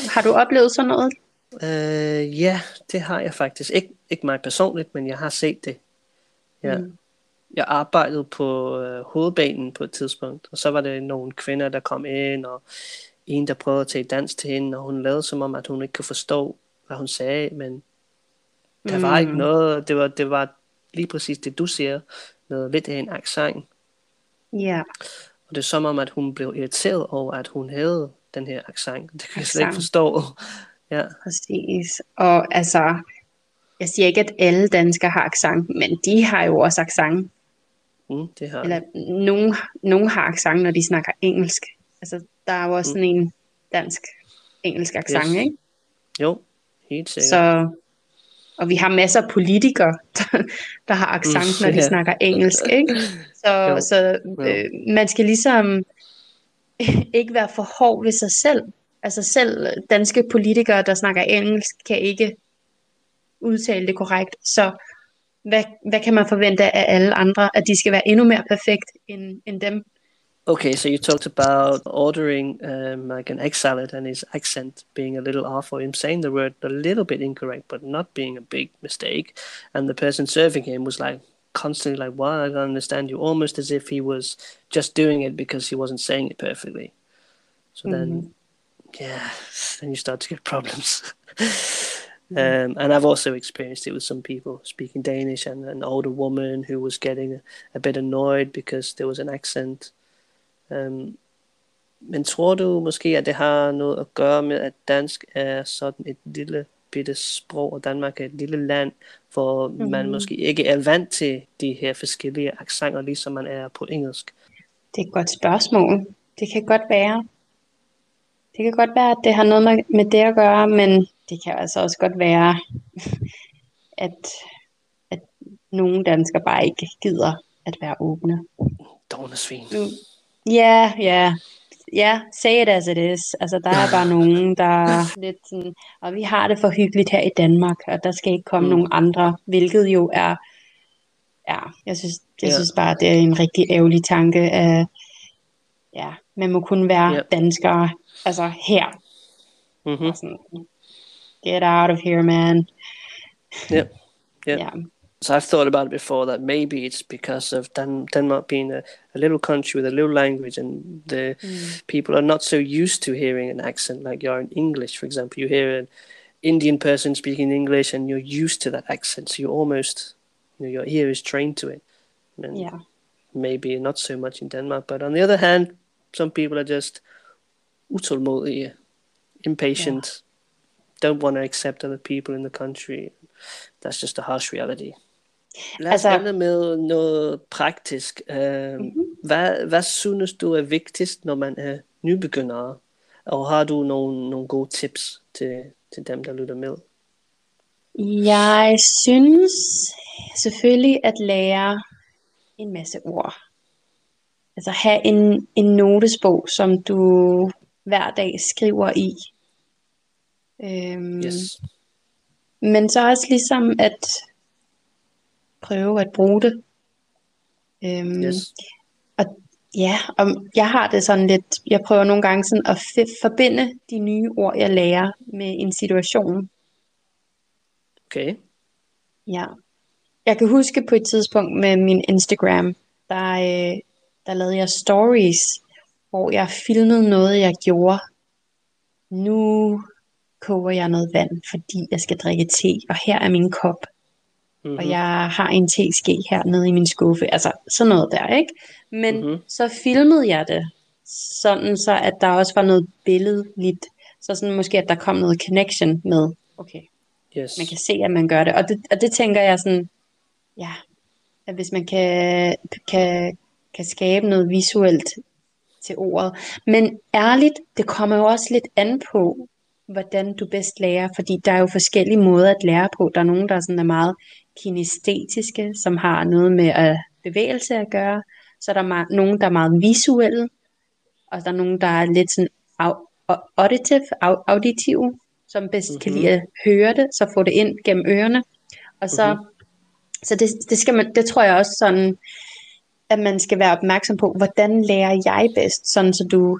Har du oplevet sådan noget? Uh, ja, det har jeg faktisk. Ik- ikke mig personligt, men jeg har set det. Ja. Mm. Jeg arbejdede på uh, hovedbanen på et tidspunkt, og så var det nogle kvinder, der kom ind, og en, der prøvede at tage dans til hende, og hun lavede som om, at hun ikke kunne forstå, hvad hun sagde, men der mm. var ikke noget, det var, det var lige præcis det, du siger, med lidt af en accent. Ja. Og det er som om, at hun blev irriteret over, at hun havde den her accent. Det kan jeg slet ikke forstå. ja. Præcis. Og altså, jeg siger ikke, at alle danskere har accent, men de har jo også accent. Mm, det har Eller nogen, nogen har accent, når de snakker engelsk. Altså, der er jo også mm. sådan en dansk-engelsk accent, yes. ikke? Jo, helt sikkert. Så og vi har masser af politikere, der, der har accent, når de yeah. snakker engelsk. Ikke? Så, så øh, man skal ligesom ikke være for hård ved sig selv. Altså selv danske politikere, der snakker engelsk, kan ikke udtale det korrekt. Så hvad, hvad kan man forvente af alle andre? At de skal være endnu mere perfekt end, end dem? Okay, so you talked about ordering um, like an egg salad and his accent being a little off, or him saying the word a little bit incorrect, but not being a big mistake. And the person serving him was like constantly like, "Why? I don't understand you," almost as if he was just doing it because he wasn't saying it perfectly. So mm-hmm. then, yeah, then you start to get problems. Mm-hmm. um, and I've also experienced it with some people speaking Danish and an older woman who was getting a, bit annoyed because there was an accent Um, men tror du måske, at det har noget at gøre med, at dansk er sådan et lille bitte sprog, og Danmark er et lille land, hvor mm. man måske ikke er vant til de her forskellige accenter, ligesom man er på engelsk? Det er et godt spørgsmål. Det kan godt være. Det kan godt være, at det har noget med det at gøre, men det kan altså også godt være, at, at nogle danskere bare ikke gider at være åbne. Dårne svin. Ja, ja. Ja, say it as it is. Altså, der er bare nogen, der er lidt sådan, og vi har det for hyggeligt her i Danmark, og der skal ikke komme mm. nogen andre, hvilket jo er, ja, jeg synes, jeg yeah. synes bare, det er en rigtig ærgerlig tanke, at ja, man må kun være yeah. danskere, altså her. Mm-hmm. Sådan, Get out of here, man. Yeah. Yeah. yeah. So I've thought about it before that maybe it's because of Dan- Denmark being a, a little country with a little language, and the mm. people are not so used to hearing an accent like you are in English. For example, you hear an Indian person speaking English, and you're used to that accent, so you almost you know, your ear is trained to it. And yeah. Maybe not so much in Denmark, but on the other hand, some people are just utålmodige, impatient, yeah. Don't want to accept other people in the country. That's just a harsh reality. Lad os altså, med noget praktisk. Uh, mm-hmm. hvad, hvad synes du er vigtigst, når man er nybegynder? Og har du nogle, nogle gode tips til, til dem, der lytter med? Jeg synes selvfølgelig at lære en masse ord. Altså have en, en notesbog, som du hver dag skriver i. Øhm, yes. Men så også ligesom at prøve at bruge det. Øhm, yes. Og ja, og jeg har det sådan lidt, jeg prøver nogle gange sådan at f- forbinde de nye ord, jeg lærer med en situation. Okay. Ja. Jeg kan huske på et tidspunkt med min Instagram, der, øh, der lavede jeg stories, hvor jeg filmede noget, jeg gjorde. Nu koger jeg noget vand, fordi jeg skal drikke te, og her er min kop. Mm-hmm. Og jeg har en teske her nede i min skuffe. Altså sådan noget der, ikke? Men mm-hmm. så filmede jeg det, sådan så at der også var noget billedligt. Så sådan måske, at der kom noget connection med, okay, yes. man kan se, at man gør det. Og det, og det tænker jeg sådan, ja, at hvis man kan, kan, kan skabe noget visuelt til ordet. Men ærligt, det kommer jo også lidt an på, hvordan du bedst lærer, fordi der er jo forskellige måder at lære på. Der er nogen, der sådan er meget kinestetiske, som har noget med at bevægelse at gøre. Så er der ma- nogen, der er meget visuelle, og der er nogen, der er lidt sådan au- auditive, au- auditive, som bedst mm-hmm. kan lide at høre det, så få det ind gennem ørerne. Og så, mm-hmm. så det, det, skal man, det tror jeg også sådan, at man skal være opmærksom på, hvordan lærer jeg bedst, sådan så du,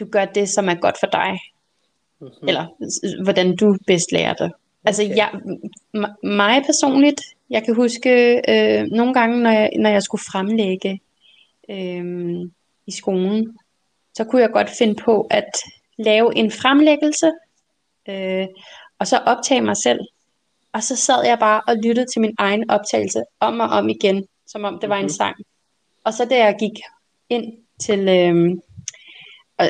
du gør det, som er godt for dig. Mm-hmm. Eller hvordan du bedst lærer det. Altså, okay. Jeg, mig personligt, jeg kan huske øh, nogle gange, når jeg, når jeg skulle fremlægge øh, i skolen, så kunne jeg godt finde på at lave en fremlæggelse, øh, og så optage mig selv. Og så sad jeg bare og lyttede til min egen optagelse om og om igen, som om det var mm-hmm. en sang. Og så da jeg gik ind til, øh,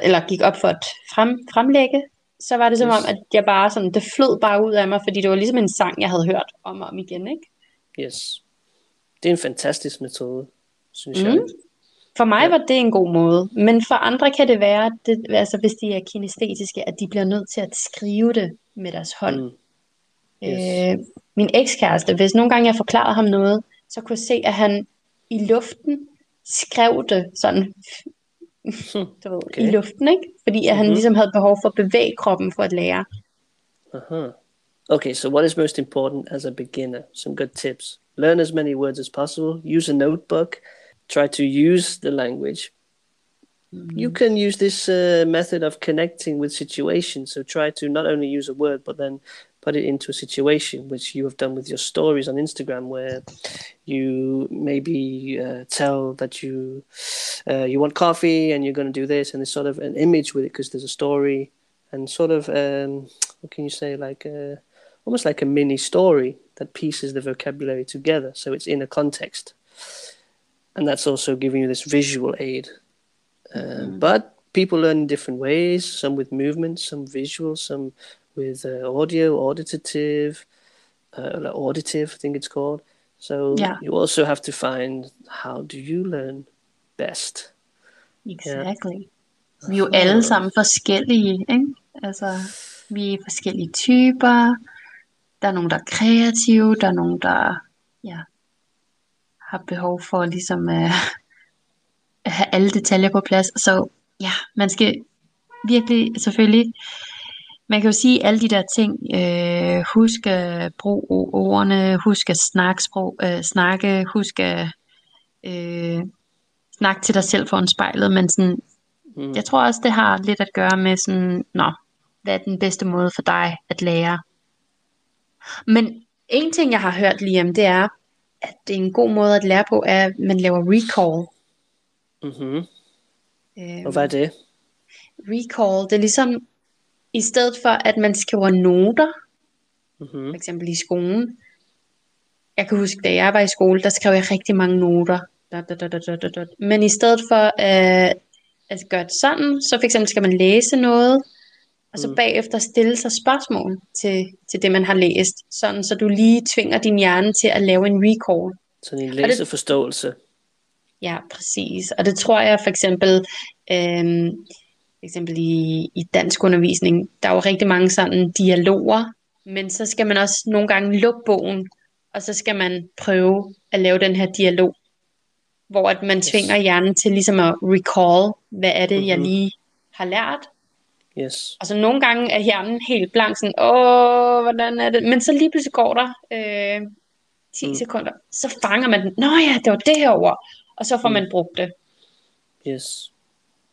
eller gik op for at frem, fremlægge, så var det som yes. om, at jeg bare sådan, det flød bare ud af mig, fordi det var ligesom en sang, jeg havde hørt om og om igen, ikke? Yes. Det er en fantastisk metode, synes mm. jeg. For mig ja. var det en god måde, men for andre kan det være, det, altså hvis de er kinestetiske, at de bliver nødt til at skrive det med deres hånd. Mm. Yes. Øh, min ekskæreste, hvis nogle gange jeg forklarede ham noget, så kunne jeg se, at han i luften skrev det sådan du ved, okay. i luften, ikke? Fordi at han mm-hmm. ligesom havde behov for at bevæge kroppen for at lære. Uh-huh. Okay, so what is most important as a beginner? Some good tips. Learn as many words as possible. Use a notebook. Try to use the language. Mm-hmm. You can use this uh, method of connecting with situations. So try to not only use a word, but then put it into a situation, which you have done with your stories on Instagram, where you maybe uh, tell that you uh, you want coffee and you're going to do this, and there's sort of an image with it because there's a story and sort of um, what can you say like a, almost like a mini story that pieces the vocabulary together, so it's in a context, and that's also giving you this visual aid. Uh, mm-hmm. But people learn in different ways, some with movement, some visual, some with uh, audio, auditative, uh, auditive, I think it's called. So yeah. you also have to find how do you learn best. Exactly. Yeah. Vi er jo alle sammen forskellige, ikke? Altså, vi er forskellige typer. Der er nogen, der er kreative, der er nogen, der ja, har behov for ligesom uh, at have alle detaljer på plads. Så ja, man skal virkelig selvfølgelig man kan jo sige alle de der ting, øh, husk at bruge ordene, husk at snakke, sprog, øh, snakke husk at øh, snakke til dig selv foran spejlet, men sådan, mm. jeg tror også, det har lidt at gøre med sådan, nå, hvad er den bedste måde for dig at lære? Men en ting, jeg har hørt lige om, det er, at det er en god måde at lære på, er, at man laver recall. Mm-hmm. Øhm, Og hvad er det? Recall, det er ligesom, i stedet for at man skriver noter, mm-hmm. for eksempel i skolen. Jeg kan huske, da jeg var i skole, der skrev jeg rigtig mange noter. Men i stedet for uh, at gøre det sådan, så for eksempel skal man læse noget, og så mm. bagefter stille sig spørgsmål til, til det, man har læst, sådan så du lige tvinger din hjerne til at lave en recall. Så en læseforståelse. Ja, præcis. Og det tror jeg for eksempel, øhm, eksempel i, i dansk undervisning, der er jo rigtig mange sådan dialoger, men så skal man også nogle gange lukke bogen, og så skal man prøve at lave den her dialog, hvor at man tvinger yes. hjernen til ligesom at recall, hvad er det, mm-hmm. jeg lige har lært. Yes. Og så nogle gange er hjernen helt blank, sådan, åh, hvordan er det? Men så lige pludselig går der øh, 10 mm. sekunder, så fanger man den, nå ja, det var det her ord, og så får mm. man brugt det. Yes.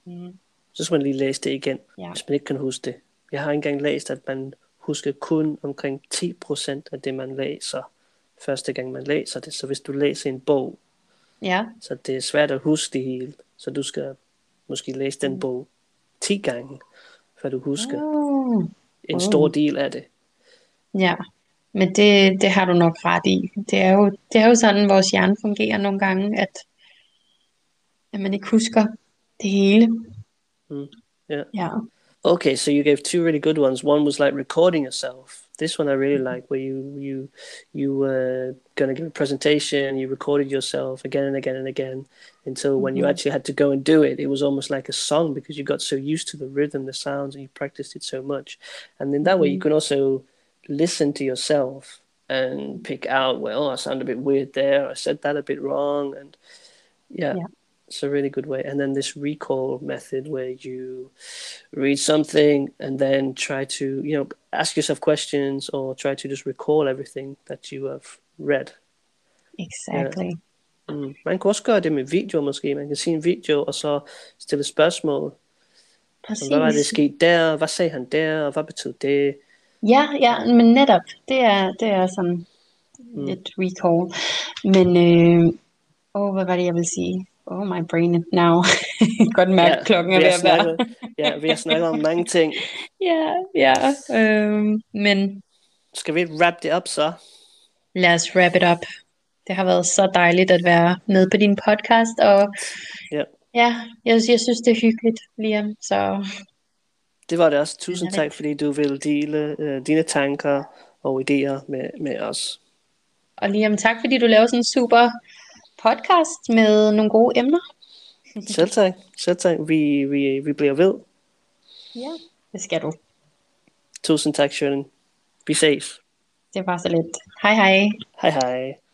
Mm så skal man lige læse det igen, ja. hvis man ikke kan huske det. Jeg har engang læst, at man husker kun omkring 10% af det, man læser, første gang man læser det. Så hvis du læser en bog, ja. så det er svært at huske det hele. Så du skal måske læse den mm. bog 10 gange, før du husker. Oh. en stor del af det. Ja, men det, det har du nok ret i. Det er, jo, det er jo sådan, vores hjerne fungerer nogle gange, at, at man ikke husker det hele. Mm. Yeah. Ja. Okay, so you gave two really good ones. One was like recording yourself. This one I really like, where you you you were going to give a presentation, you recorded yourself again and again and again until when mm-hmm. you actually had to go and do it, it was almost like a song because you got so used to the rhythm, the sounds, and you practiced it so much. And in that mm-hmm. way, you mm-hmm. can also listen to yourself and pick out, well, I sound a bit weird there, I said that a bit wrong, and yeah. yeah it's a really good way. And then this recall method where you read something and then try to, you know, ask yourself questions or try to just recall everything that you have read. Exactly. Mm. Man kan også gøre det med video måske. Man kan se en video og så stille spørgsmål. Præcis. Hvad var det sket der? Hvad sagde han der? Og hvad betød det? Ja, ja, men netop. Det er, det er sådan mm. et recall. Men, øh, åh, hvad var det, jeg vil sige? Oh, my brain now. Godt mærke, ja, klokken er ved at være. ja, vi har snakket om mange ting. ja, ja. Øhm, men... Skal vi wrap det op så? Lad os wrap it up. Det har været så dejligt at være med på din podcast, og ja, ja jeg, jeg synes, det er hyggeligt, Liam. Så... Det var det også. Tusind tak, fordi du ville dele uh, dine tanker og idéer med, med os. Og Liam, tak fordi du lavede sådan en super podcast med nogle gode emner. Selv tak. Selv tak. Vi, vi, vi bliver ved. Ja, det skal du. Tusind tak, Sjøren. Vi ses. Det var så lidt. Hej hej. Hej hej.